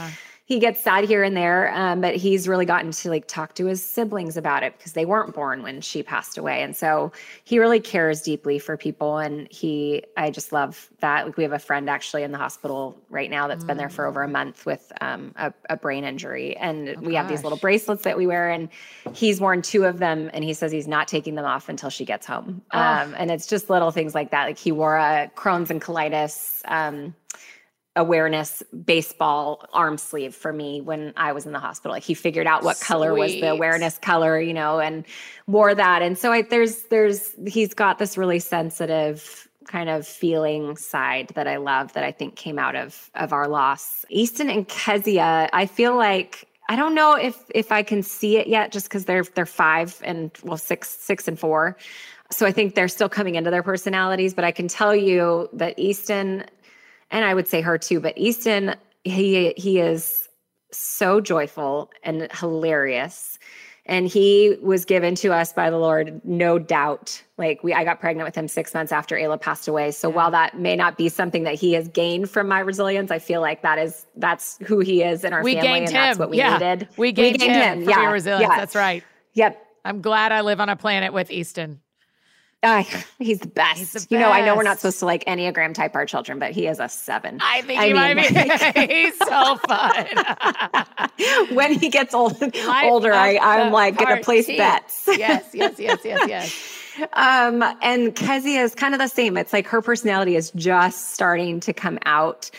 he gets sad here and there, um, but he's really gotten to like talk to his siblings about it because they weren't born when she passed away, and so he really cares deeply for people. And he, I just love that. Like we have a friend actually in the hospital right now that's mm. been there for over a mm. month with um, a, a, brain injury, and oh, we gosh. have these little bracelets that we wear, and he's worn two of them, and he says he's not taking them off until she gets home. Oh. Um, and it's just little things like that. Like he wore a Crohn's and colitis. Um, awareness baseball arm sleeve for me when I was in the hospital. Like he figured out what Sweet. color was the awareness color, you know, and wore that. And so I, there's there's he's got this really sensitive kind of feeling side that I love that I think came out of of our loss. Easton and Kezia, I feel like I don't know if if I can see it yet just cuz they're they're 5 and well 6 6 and 4. So I think they're still coming into their personalities, but I can tell you that Easton and I would say her too, but Easton, he he is so joyful and hilarious. And he was given to us by the Lord, no doubt. Like we I got pregnant with him six months after Ayla passed away. So yeah. while that may not be something that he has gained from my resilience, I feel like that is that's who he is in our we family. and him. that's what we yeah. needed. We gained, we gained him, him. yeah. your resilience. Yeah. That's right. Yep. I'm glad I live on a planet with Easton. Uh, he's the best. He's the best. You know, I know we're not supposed to like Enneagram type our children, but he is a seven. I think I he mean, might be. [laughs] he's so fun. [laughs] when he gets old, older, I, I'm like going to place bets. yes, yes, yes, yes, yes. [laughs] Um, and Kezia is kind of the same. It's like her personality is just starting to come out,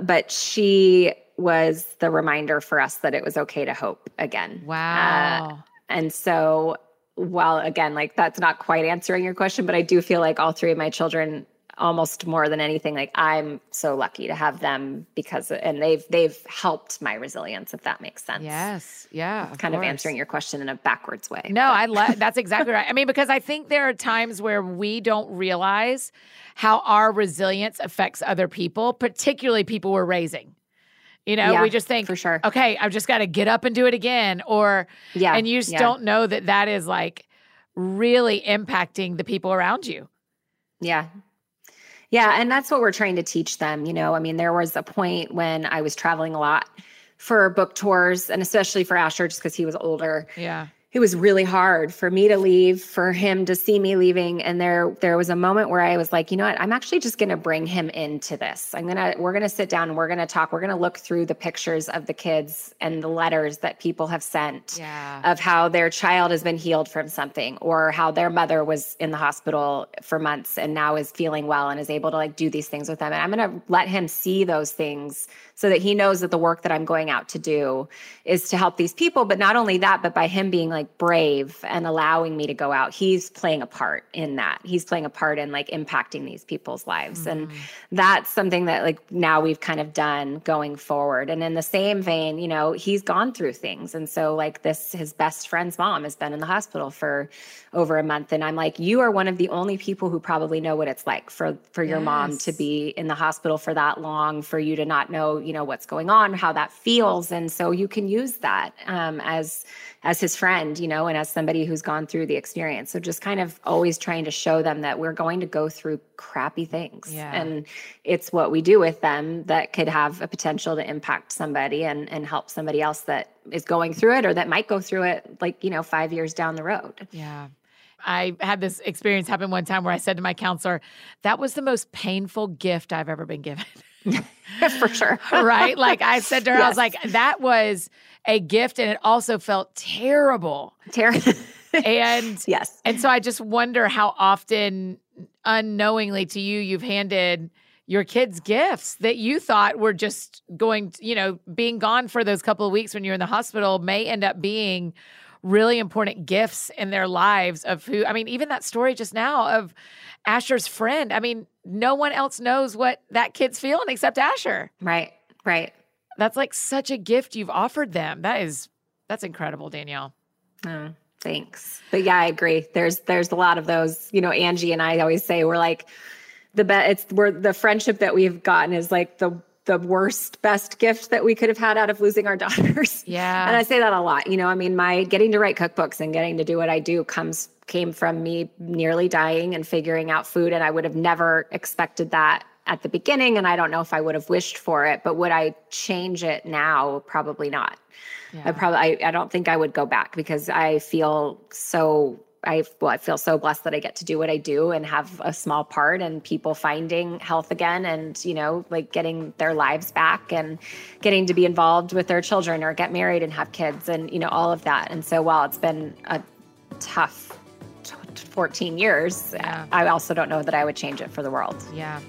but she was the reminder for us that it was okay to hope again. Wow. Uh, and so while again, like that's not quite answering your question, but I do feel like all three of my children almost more than anything like i'm so lucky to have them because and they've they've helped my resilience if that makes sense. Yes. Yeah of kind of answering your question in a backwards way no but. i love that's exactly right. I mean because i think there are times where we don't realize how our resilience affects other people particularly people we're raising You know, Yeah, we just think, for sure. okay, I've just got to get up and do it again. Or, Yeah, and you just yeah. don't know that that is like really impacting the people around you. Yeah. Yeah. And that's what we're trying to teach them. You know, I mean, there was a point when I was traveling a lot for book tours and especially for Asher, just because he was older. Yeah. It was really hard for me to leave, for him to see me leaving. And there there was a moment where I was like, you know what, I'm actually just gonna bring him into this. I'm gonna, we're gonna sit down and we're gonna talk. We're gonna look through the pictures of the kids and the letters that people have sent Yeah. of how their child has been healed from something or how their mother was in the hospital for months and now is feeling well and is able to like do these things with them and i'm going to let him see those things so that he knows that the work that i'm going out to do is to help these people. But not only that but by him being like brave and allowing me to go out he's playing a part in that. He's playing a part in like impacting these people's lives. And mm-hmm. that's something that like now we've kind of done going forward. And in the same vein you know he's gone through things. And so like this his best friend's mom has been in the hospital for over a month. And i'm like you are one of the only people who probably know what it's like for for your mom to be in the hospital for that long for you to not know you know what's going on how that feels and so you can use that um, as as his friend you know and as somebody who's gone through the experience so just kind of always trying to show them that we're going to go through crappy things Yeah. and it's what we do with them that could have a potential to impact somebody and and help somebody else that is going through it or that might go through it like you know 5 years down the road Yeah. I had this experience happen one time where I said to my counselor, that was the most painful gift I've ever been given. [laughs] [laughs] for sure right? Like I said to her, I was like, that was a gift and it also felt terrible. Terrible. And [laughs] yes and so I just wonder how often unknowingly to you you've handed your kids gifts that you thought were just going, to, you know, being gone for those couple of weeks when you're in the hospital may end up being really important gifts in their lives of who I mean even that story just now of Asher's friend. I mean, no one else knows what that kid's feeling except Asher. right right That's like such a gift you've offered them. That is that's incredible, Danielle. Oh, thanks. But yeah, I agree. There's there's a lot of those. You know, Angie and I always say we're like the best. It's we're the friendship that we've gotten is like the the worst best gift that we could have had out of losing our [laughs] daughters. Yeah. And I say that a lot. You know, I mean, my getting to write cookbooks and getting to do what I do comes came from me nearly dying and figuring out food, and I would have never expected that at the beginning. And I don't know if I would have wished for it, but would I change it now? Probably not. I probably I, I don't think I would go back because I feel so I well I feel so blessed that I get to do what I do and have a small part in people finding health again and you know like getting their lives back and getting to be involved with their children or get married and have kids and you know all of that and so while it's been a tough t- 14 years Yeah. I also don't know that I would change it for the world. Yeah.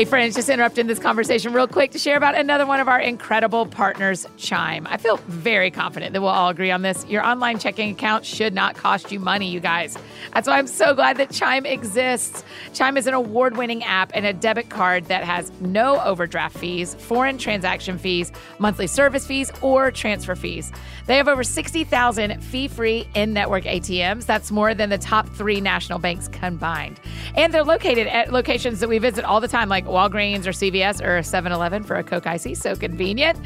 Hey, friends, just interrupting this conversation real quick to share about another one of our incredible partners, Chime. I feel very confident that we'll all agree on this. Your online checking account should not cost you money, you guys. That's why I'm so glad that Chime exists. Chime is an award winning app and a debit card that has no overdraft fees, foreign transaction fees, monthly service fees, or transfer fees. They have over 60,000 fee free in network ATMs. That's more than the top three national banks combined. And they're located at locations that we visit all the time, like Walgreens or CVS or 7 Eleven for a Coke Icy. So convenient.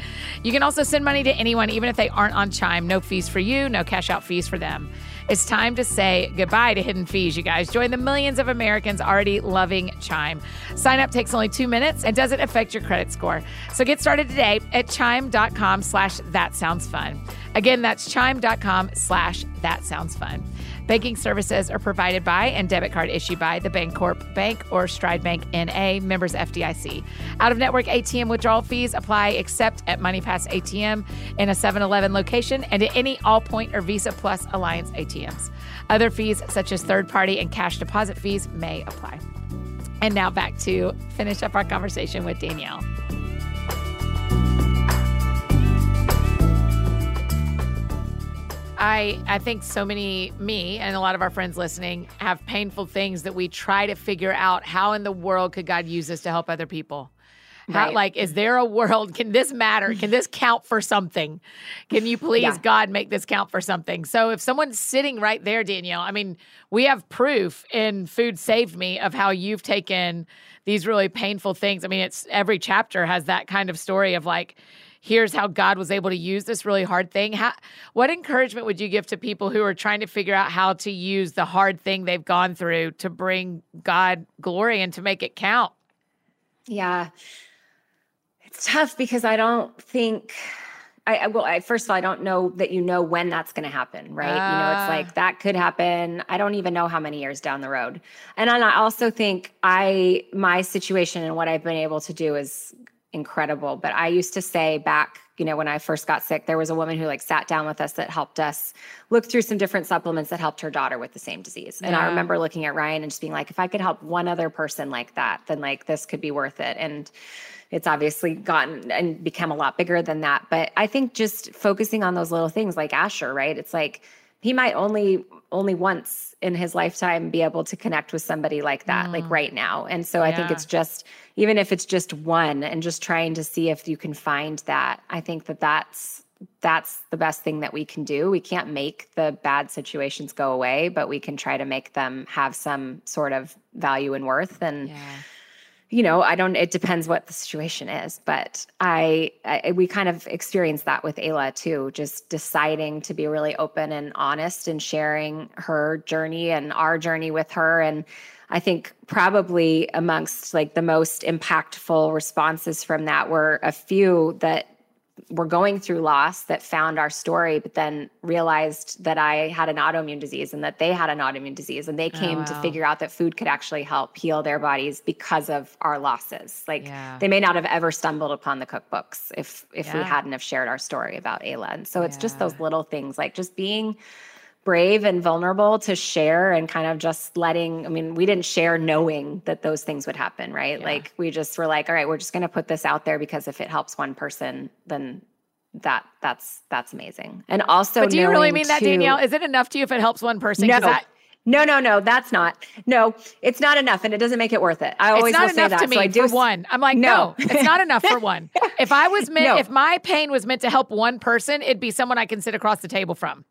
You can also send money to anyone, even if they aren't on Chime. No fees for you, no cash out fees for them. It's time to say goodbye to hidden fees, you guys. Join the millions of Americans already loving Chime. Sign up takes only two minutes and doesn't affect your credit score. So get started today at chime.com slash that sounds fun. Again, that's chime.com slash that sounds fun. Banking services are provided by and debit card issued by the Bancorp Bank or Stride Bank NA, members FDIC. Out of network ATM withdrawal fees apply except at MoneyPass ATM in a 7 Eleven location and at any Allpoint or Visa Plus Alliance ATMs. Other fees, such as third party and cash deposit fees, may apply. And now back to finish up our conversation with Danielle. I I think so many me and a lot of our friends listening have painful things that we try to figure out how in the world could God use this to help other people. How, like, is there a world? Can this matter? Can this count for something? Can you please, yeah. God, make this count for something? So if someone's sitting right there, Danielle, I mean, we have proof in Food Saved Me of how you've taken these really painful things. I mean, it's every chapter has that kind of story of like, here's how God was able to use this really hard thing. How, what encouragement would you give to people who are trying to figure out how to use the hard thing they've gone through to bring God glory and to make it count? Yeah it's tough because I don't think I, I well, I, first of all, I don't know that you know when that's going to happen, right? Uh, you know, it's like ah. that could happen. I don't even know how many years down the road. And I also think I, my situation and what I've been able to do is incredible. But I used to say back, you know, when I first got sick, there was a woman who like sat down with us that helped us look through some different supplements that helped her daughter with the same disease. And yeah. I remember looking at Ryan and just being like, if I could help one other person like that, then like this could be worth it. And it's obviously gotten and become a lot bigger than that. But I think just focusing on those little things like Asher, right? It's like he might only only once in his lifetime be able to connect with somebody like that, mm. like right now. And so yeah. I think it's just even if it's just one and just trying to see if you can find that. I think that that's that's the best thing that we can do. We can't make the bad situations go away, but we can try to make them have some sort of value and worth and yeah you know, I don't, it depends what the situation is, but I, I, we kind of experienced that with Ayla too, just deciding to be really open and honest and sharing her journey and our journey with her. And I think probably amongst like the most impactful responses from that were a few that were going through loss that found our story, but then realized that I had an autoimmune disease and that they had an autoimmune disease. And they oh, came oh, wow. to figure out that food could actually help heal their bodies because of our losses. Like yeah. they may not have ever stumbled upon the cookbooks if if yeah. we hadn't have shared our story about Ayla. And so it's yeah. just those little things like just being brave and vulnerable to share and kind of just letting i mean we didn't share knowing that those things would happen right yeah. like we just were like all right we're just going to put this out there because if it helps one person then that that's that's amazing and also but do you really mean that danielle is it enough to you if it helps one person no. That- no, no, no, that's not. No, it's not enough, and it doesn't make it worth it. I always it's not enough say that. To me so I do for one. I'm like, no, no it's not [laughs] enough for one. If I was meant, no. if my pain was meant to help one person, it'd be someone I can sit across the table from.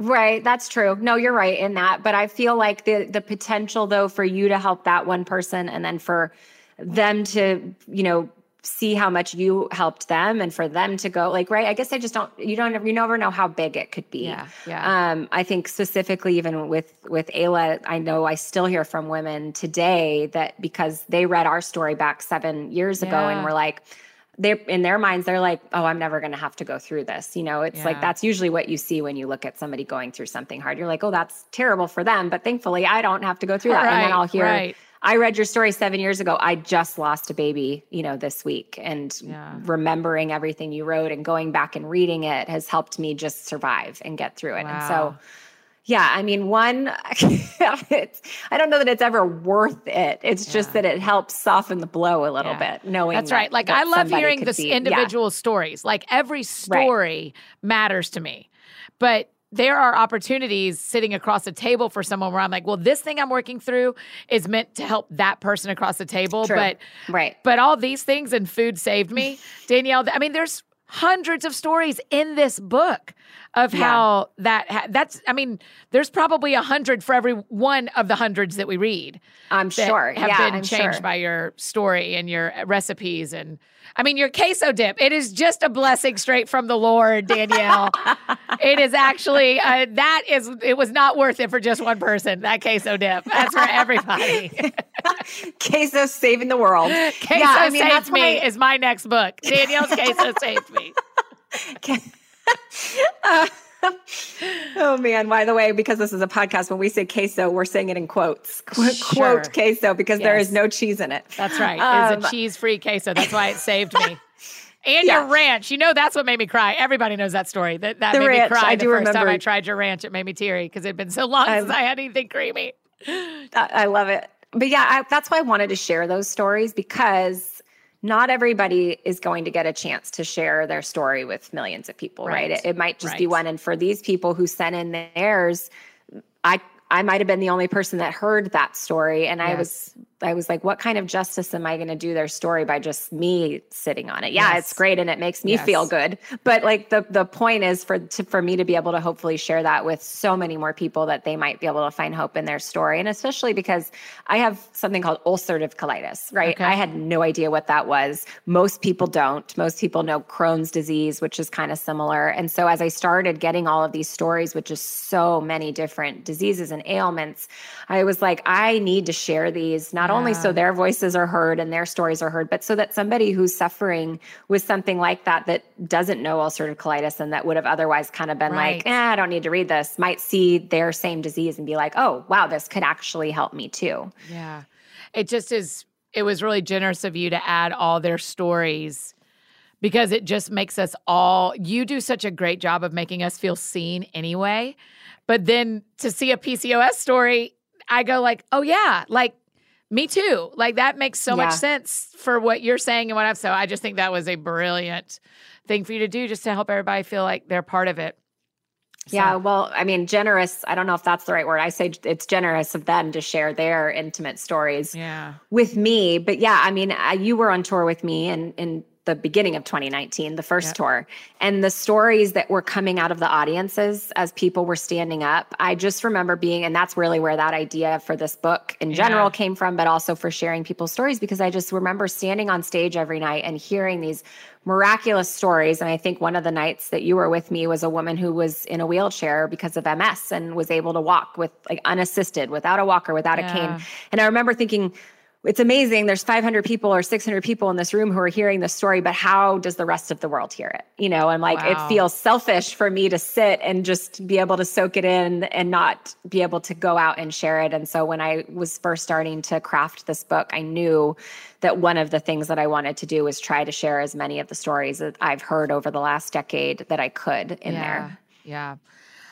Right, that's true. No, you're right in that, but I feel like the the potential though for you to help that one person and then for them to, you know, see how much you helped them and for them to go like right i guess i just don't you don't you never know how big it could be yeah yeah um i think specifically even with with ayla i know i still hear from women today that because they read our story back seven years ago yeah. and were like they're in their minds they're like oh i'm never going to have to go through this you know it's yeah. like that's usually what you see when you look at somebody going through something hard you're like oh that's terrible for them but thankfully i don't have to go through that right, and then i'll hear right. i read your story seven years ago i just lost a baby you know this week and yeah. remembering everything you wrote and going back and reading it has helped me just survive and get through it wow. and so yeah, I mean, one, [laughs] it's, I don't know that it's ever worth it. It's yeah. just that it helps soften the blow a little yeah. bit, knowing that's that, right. Like I love hearing the individual yeah. stories. Like every story right. matters to me, but there are opportunities sitting across a table for someone where I'm like, well, this thing I'm working through is meant to help that person across the table, True. but right, but all these things and food saved me, [laughs] Danielle. I mean, there's hundreds of stories in this book of yeah. how that that's i mean there's probably a hundred for every one of the hundreds that we read i'm sure have yeah, been I'm changed sure. by your story and your recipes and I mean, your queso dip, it is just a blessing straight from the Lord, Danielle. [laughs] it is actually, uh, that is, it was not worth it for just one person, that queso dip. That's for everybody. [laughs] [laughs] queso saving the world. Queso yeah, I mean, Saved Me my... is my next book. [laughs] Danielle's Queso Saved Me. uh, [laughs] oh man! By the way, because this is a podcast, when we say queso, we're saying it in quotes. Quote, sure. quote queso because yes. there is no cheese in it. That's right. Um, it's a cheese-free queso. That's why it saved me. And yeah. your ranch, you know, that's what made me cry. Everybody knows that story. That that the made ranch, me cry I the do first remember. time I tried your ranch. It made me teary because it'd been so long I'm, since I had anything creamy. I love it. But yeah, I, that's why I wanted to share those stories because not everybody is going to get a chance to share their story with millions of people, right? right? It, it, might just right. be one. And for these people who sent in theirs, I I might have been the only person that heard that story, and yes. I was I was like, what kind of justice am I going to do their story by just me sitting on it? Yeah, yes. it's great and it makes me yes. feel good. But like the the point is for to, for me to be able to hopefully share that with so many more people that they might be able to find hope in their story. And especially because I have something called ulcerative colitis, right? Okay. I had no idea what that was. Most people don't. Most people know Crohn's disease, which is kind of similar. And so as I started getting all of these stories with just so many different diseases and ailments, I was like, I need to share these not not only so their voices are heard and their stories are heard, but so that somebody who's suffering with something like that that doesn't know ulcerative colitis and that would have otherwise kind of been right. like, eh, I don't need to read this, might see their same disease and be like, oh, wow, this could actually help me too. Yeah. It just is, it was really generous of you to add all their stories because it just makes us all, you do such a great job of making us feel seen anyway. But then to see a PCOS story, I go like, oh yeah, like me too. Like that makes so yeah. much sense for what you're saying and what I've so I just think that was a brilliant thing for you to do just to help everybody feel like they're part of it. So. Yeah, well, I mean, generous, I don't know if that's the right word. I say it's generous of them to share their intimate stories yeah. with me. But yeah, I mean, you were on tour with me and in the beginning of 2019, the first yep. tour, and the stories that were coming out of the audiences as people were standing up. I just remember being, and that's really where that idea for this book in general yeah. came from, but also for sharing people's stories, because I just remember standing on stage every night and hearing these miraculous stories. And I think one of the nights that you were with me was a woman who was in a wheelchair because of MS and was able to walk with like unassisted, without a walker, without yeah. a cane. And I remember thinking, it's amazing. There's 500 people or 600 people in this room who are hearing this story, but how does the rest of the world hear it? You know, and like wow. it feels selfish for me to sit and just be able to soak it in and not be able to go out and share it. And so when I was first starting to craft this book, I knew that one of the things that I wanted to do was try to share as many of the stories that I've heard over the last decade that I could in yeah. there. Yeah.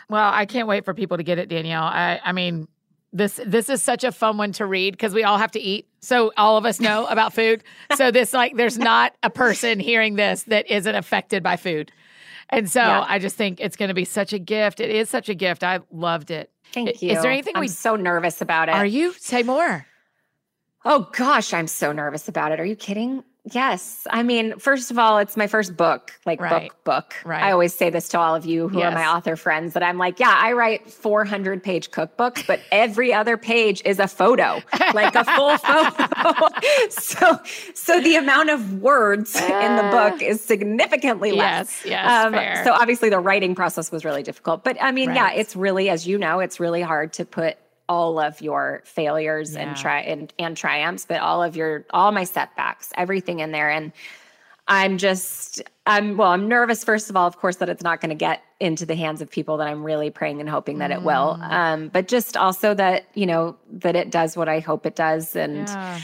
Well, I can't wait for people to get it, Danielle. I, I mean, this this is such a fun one to read because we all have to eat. So all of us know about food. [laughs] So this like there's not a person hearing this that isn't affected by food. And so yeah. I just think it's going to be such a gift. It is such a gift. I loved it. Thank you. Is there anything I'm we so nervous about it? Are you? Say more. Oh gosh, I'm so nervous about it. Are you kidding? Yes. I mean, first of all, it's my first book, like right. book, book. Right. I always say this to all of you who yes. are my author friends that I'm like, yeah, I write 400 page cookbooks, but [laughs] every other page is a photo, like a full [laughs] photo. [laughs] so, so the amount of words uh, in the book is significantly less. Yes. Yes. Um, fair. So obviously the writing process was really difficult, but I mean, right. yeah, it's really, as you know, it's really hard to put all of your failures yeah. and try and, and triumphs, but all of your all my setbacks, everything in there. And I'm just I'm well, I'm nervous first of all, of course, that it's not going to get into the hands of people that I'm really praying and hoping that mm. it will. Mm. Um, but just also that, you know, that it does what I hope it does. And yeah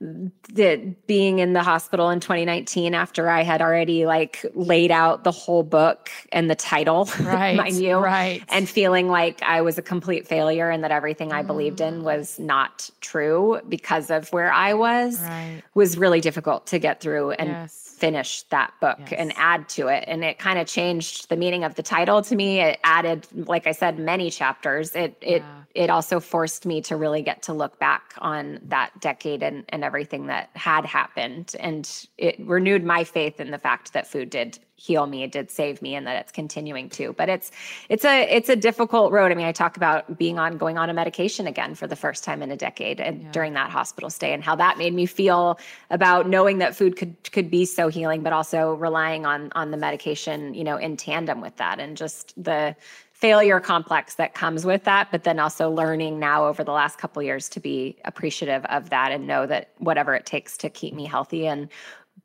that being in the hospital in 2019 after I had already like laid out the whole book and the title, [laughs] right, mind you, right, and feeling like I was a complete failure and that everything I believed in mm. was not true because of where I was, right. was really difficult to get through and yes finish that book yes. and add to it. And it kind of changed the meaning of the title to me. It added, like I said, many chapters. It it yeah. it also forced me to really get to look back on that decade and, and everything that had happened. And it renewed my faith in the fact that food did heal me it did save me and that it's continuing to but it's it's a it's a difficult road i mean i talk about being on going on a medication again for the first time in a decade and yeah. during that hospital stay and how that made me feel about knowing that food could could be so healing but also relying on on the medication you know in tandem with that and just the failure complex that comes with that but then also learning now over the last couple years to be appreciative of that and know that whatever it takes to keep me healthy and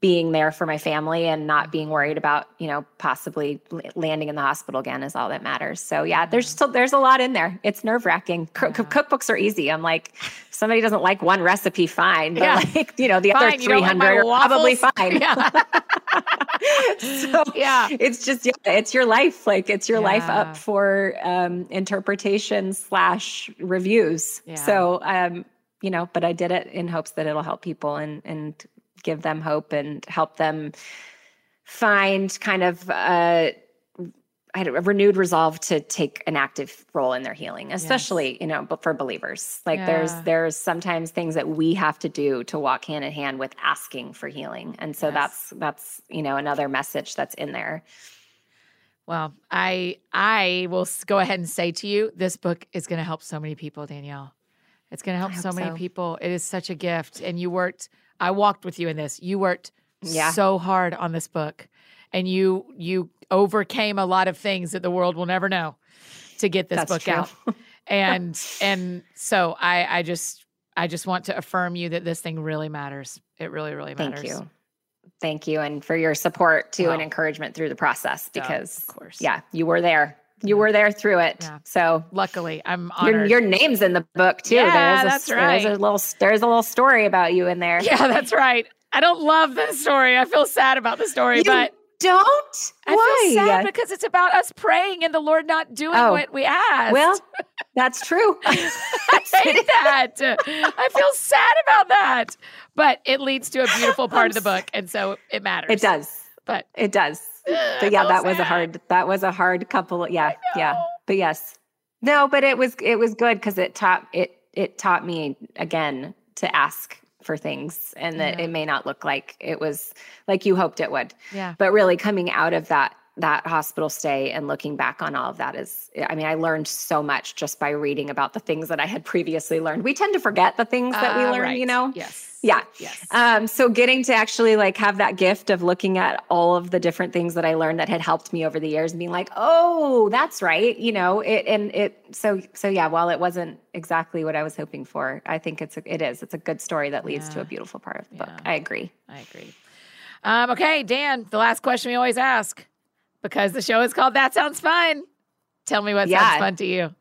being there for my family and not being worried about you know possibly landing in the hospital again is all that matters. So yeah there's still there's a lot in there. It's nerve wracking yeah. cookbooks are easy. I'm like somebody doesn't like one recipe fine. But yeah. like you know the fine. other 300 are probably fine. Yeah. [laughs] [laughs] so yeah. it's just yeah, it's your life. Like it's your yeah. life up for um interpretation slash reviews. So um you know but i did it in hopes that it'll help people and and give them hope and help them find kind of a, I had a renewed resolve to take an active role in their healing, especially, yes. you know, but for believers. Like yeah. there's there's sometimes things that we have to do to walk hand in hand with asking for healing. And so yes. that's that's, you know, another message that's in there. Well, I I will go ahead and say to you, this book is going to help so many people, Danielle. It's going to help so many so. people. It is such a gift, and you worked. I walked with you in this. You worked yeah. so hard on this book, and you you overcame a lot of things that the world will never know to get this That's book true. out. [laughs] and and so I I just I just want to affirm you that this thing really matters. It really really matters. Thank you. Thank you and for your support too and encouragement through the process because of course. Yeah, you were there. You were there through it. Yeah. So luckily, I'm honored. Your, your name's in the book too. Yeah, there's a, that's right. There's a little there's a little story about you in there. Yeah, that's right. I don't love the story. I feel sad about the story, you but don't. I Why? feel sad because it's about us praying and the Lord not doing oh. what we asked. Well, that's true. [laughs] I hate that. I feel sad about that. But it leads to a beautiful part of the [laughs] book, and so it matters. It does. But it does. But yeah, that sad. was a hard. That was a hard couple. Of, yeah, yeah. But yes, no. But it was it was good because it taught it it taught me again to ask for things and that yeah. it may not look like it was like you hoped it would. Yeah. But really coming out of that that hospital stay and looking back on all of that is I mean I learned so much just by reading about the things that I had previously learned. We tend to forget the things that we uh, learn, right. you know. Yes. Yeah. Yes. Um so getting to actually like have that gift of looking at all of the different things that I learned that had helped me over the years and being like, "Oh, that's right." You know, it and it so so yeah, while it wasn't exactly what I was hoping for, I think it's a, it is. It's a good story that leads yeah. to a beautiful part of the yeah. book. I agree. I agree. Um, okay, Dan, the last question we always ask because the show is called That Sounds Fun. Tell me what yeah. sounds fun to you.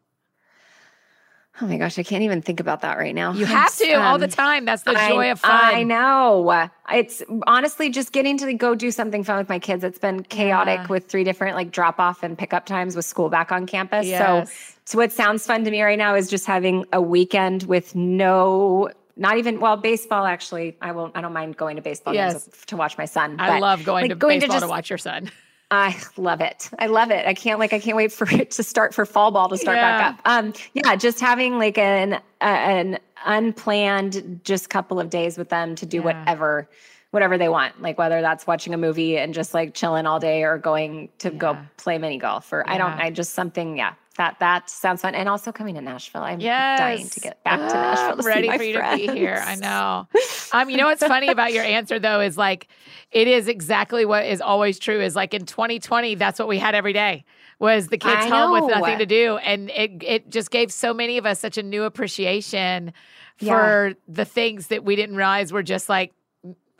Oh my gosh, I can't even think about that right now. You have to um, all the time. That's the joy I, of fun. I know. It's honestly just getting to go do something fun with my kids. It's been chaotic yeah. with three different like drop off and pickup times with school back on campus. Yes. So, so what sounds fun to me right now is just having a weekend with no not even well baseball actually i won't i don't mind going to baseball yes. games to watch my son i love going like, to going baseball to, just, to watch your son [laughs] I love it. I love it. I can't like I can't wait for [laughs] it to start for fall ball to start yeah. back up. Um yeah, just having like an uh, an unplanned just couple of days with them to do yeah. whatever whatever they want. Like whether that's watching a movie and just like chilling all day or going to yeah. go play mini golf or I don't I just something yeah, that that sounds fun. And also coming to Nashville. I'm yes. dying to get back to Nashville. To [gasps] ready for you friends. to be here. I know. Um, you know what's funny about your answer though is like it is exactly what is always true. Is like in 2020, that's what we had every day was the kids home with nothing to do, and it it just gave so many of us such a new appreciation for yeah. the things that we didn't realize were just like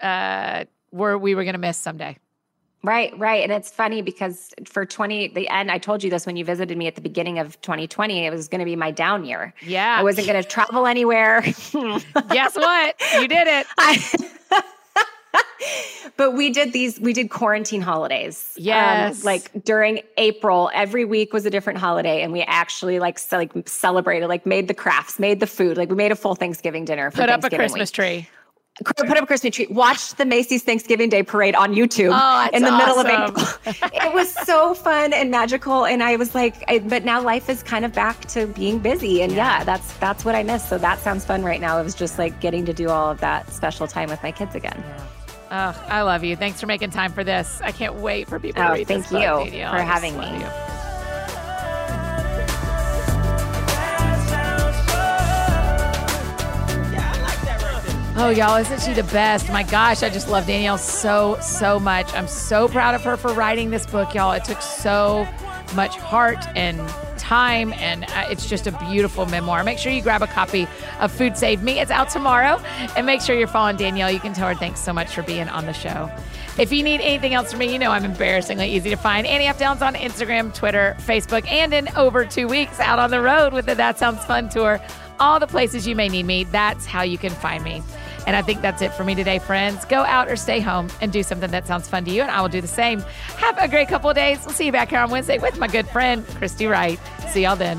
uh were we were going to miss someday. Right, right. And it's funny because for 20, the end, I told you this when you visited me at the beginning of 2020, it was going to be my down year. Yeah. I wasn't going to travel anywhere. [laughs] Guess what? You did it. [laughs] I, [laughs] but we did these, we did quarantine holidays. Yes. Um, like during April, every week was a different holiday. And we actually like, ce- like celebrated, like made the crafts, made the food. Like we made a full Thanksgiving dinner. Put up a Christmas week. tree put up a Christmas tree, watched the Macy's Thanksgiving Day Parade on YouTube oh, in the awesome. middle of April. [laughs] it was so fun and magical, and I was like, I, but now life is kind of back to being busy, and yeah. yeah. that's that's what I miss. So that sounds fun right now. It was just like getting to do all of that special time with my kids again. Yeah. Oh, I love you. Thanks for making time for this. I can't wait for people oh, to read thank this you book, for having me. You. Oh, y'all, isn't she the best? My gosh, I just love Danielle so, so much. I'm so proud of her for writing this book, y'all. It took so much heart and time, and uh, it's just a beautiful memoir. Make sure you grab a copy of Food Saved Me. It's out tomorrow. And make sure you're following Danielle. You can tell her thanks so much for being on the show. If you need anything else from me, you know I'm embarrassingly easy to find. Annie F. Downs on Instagram, Twitter, Facebook, and in over two weeks out on the road with the That Sounds Fun tour. All the places you may need me, that's how you can find me. And I think that's it for me today, friends. Go out or stay home and do something that sounds fun to you, and I will do the same. Have a great couple of days. We'll see you back here on Wednesday with my good friend, Christy Wright. See y'all then.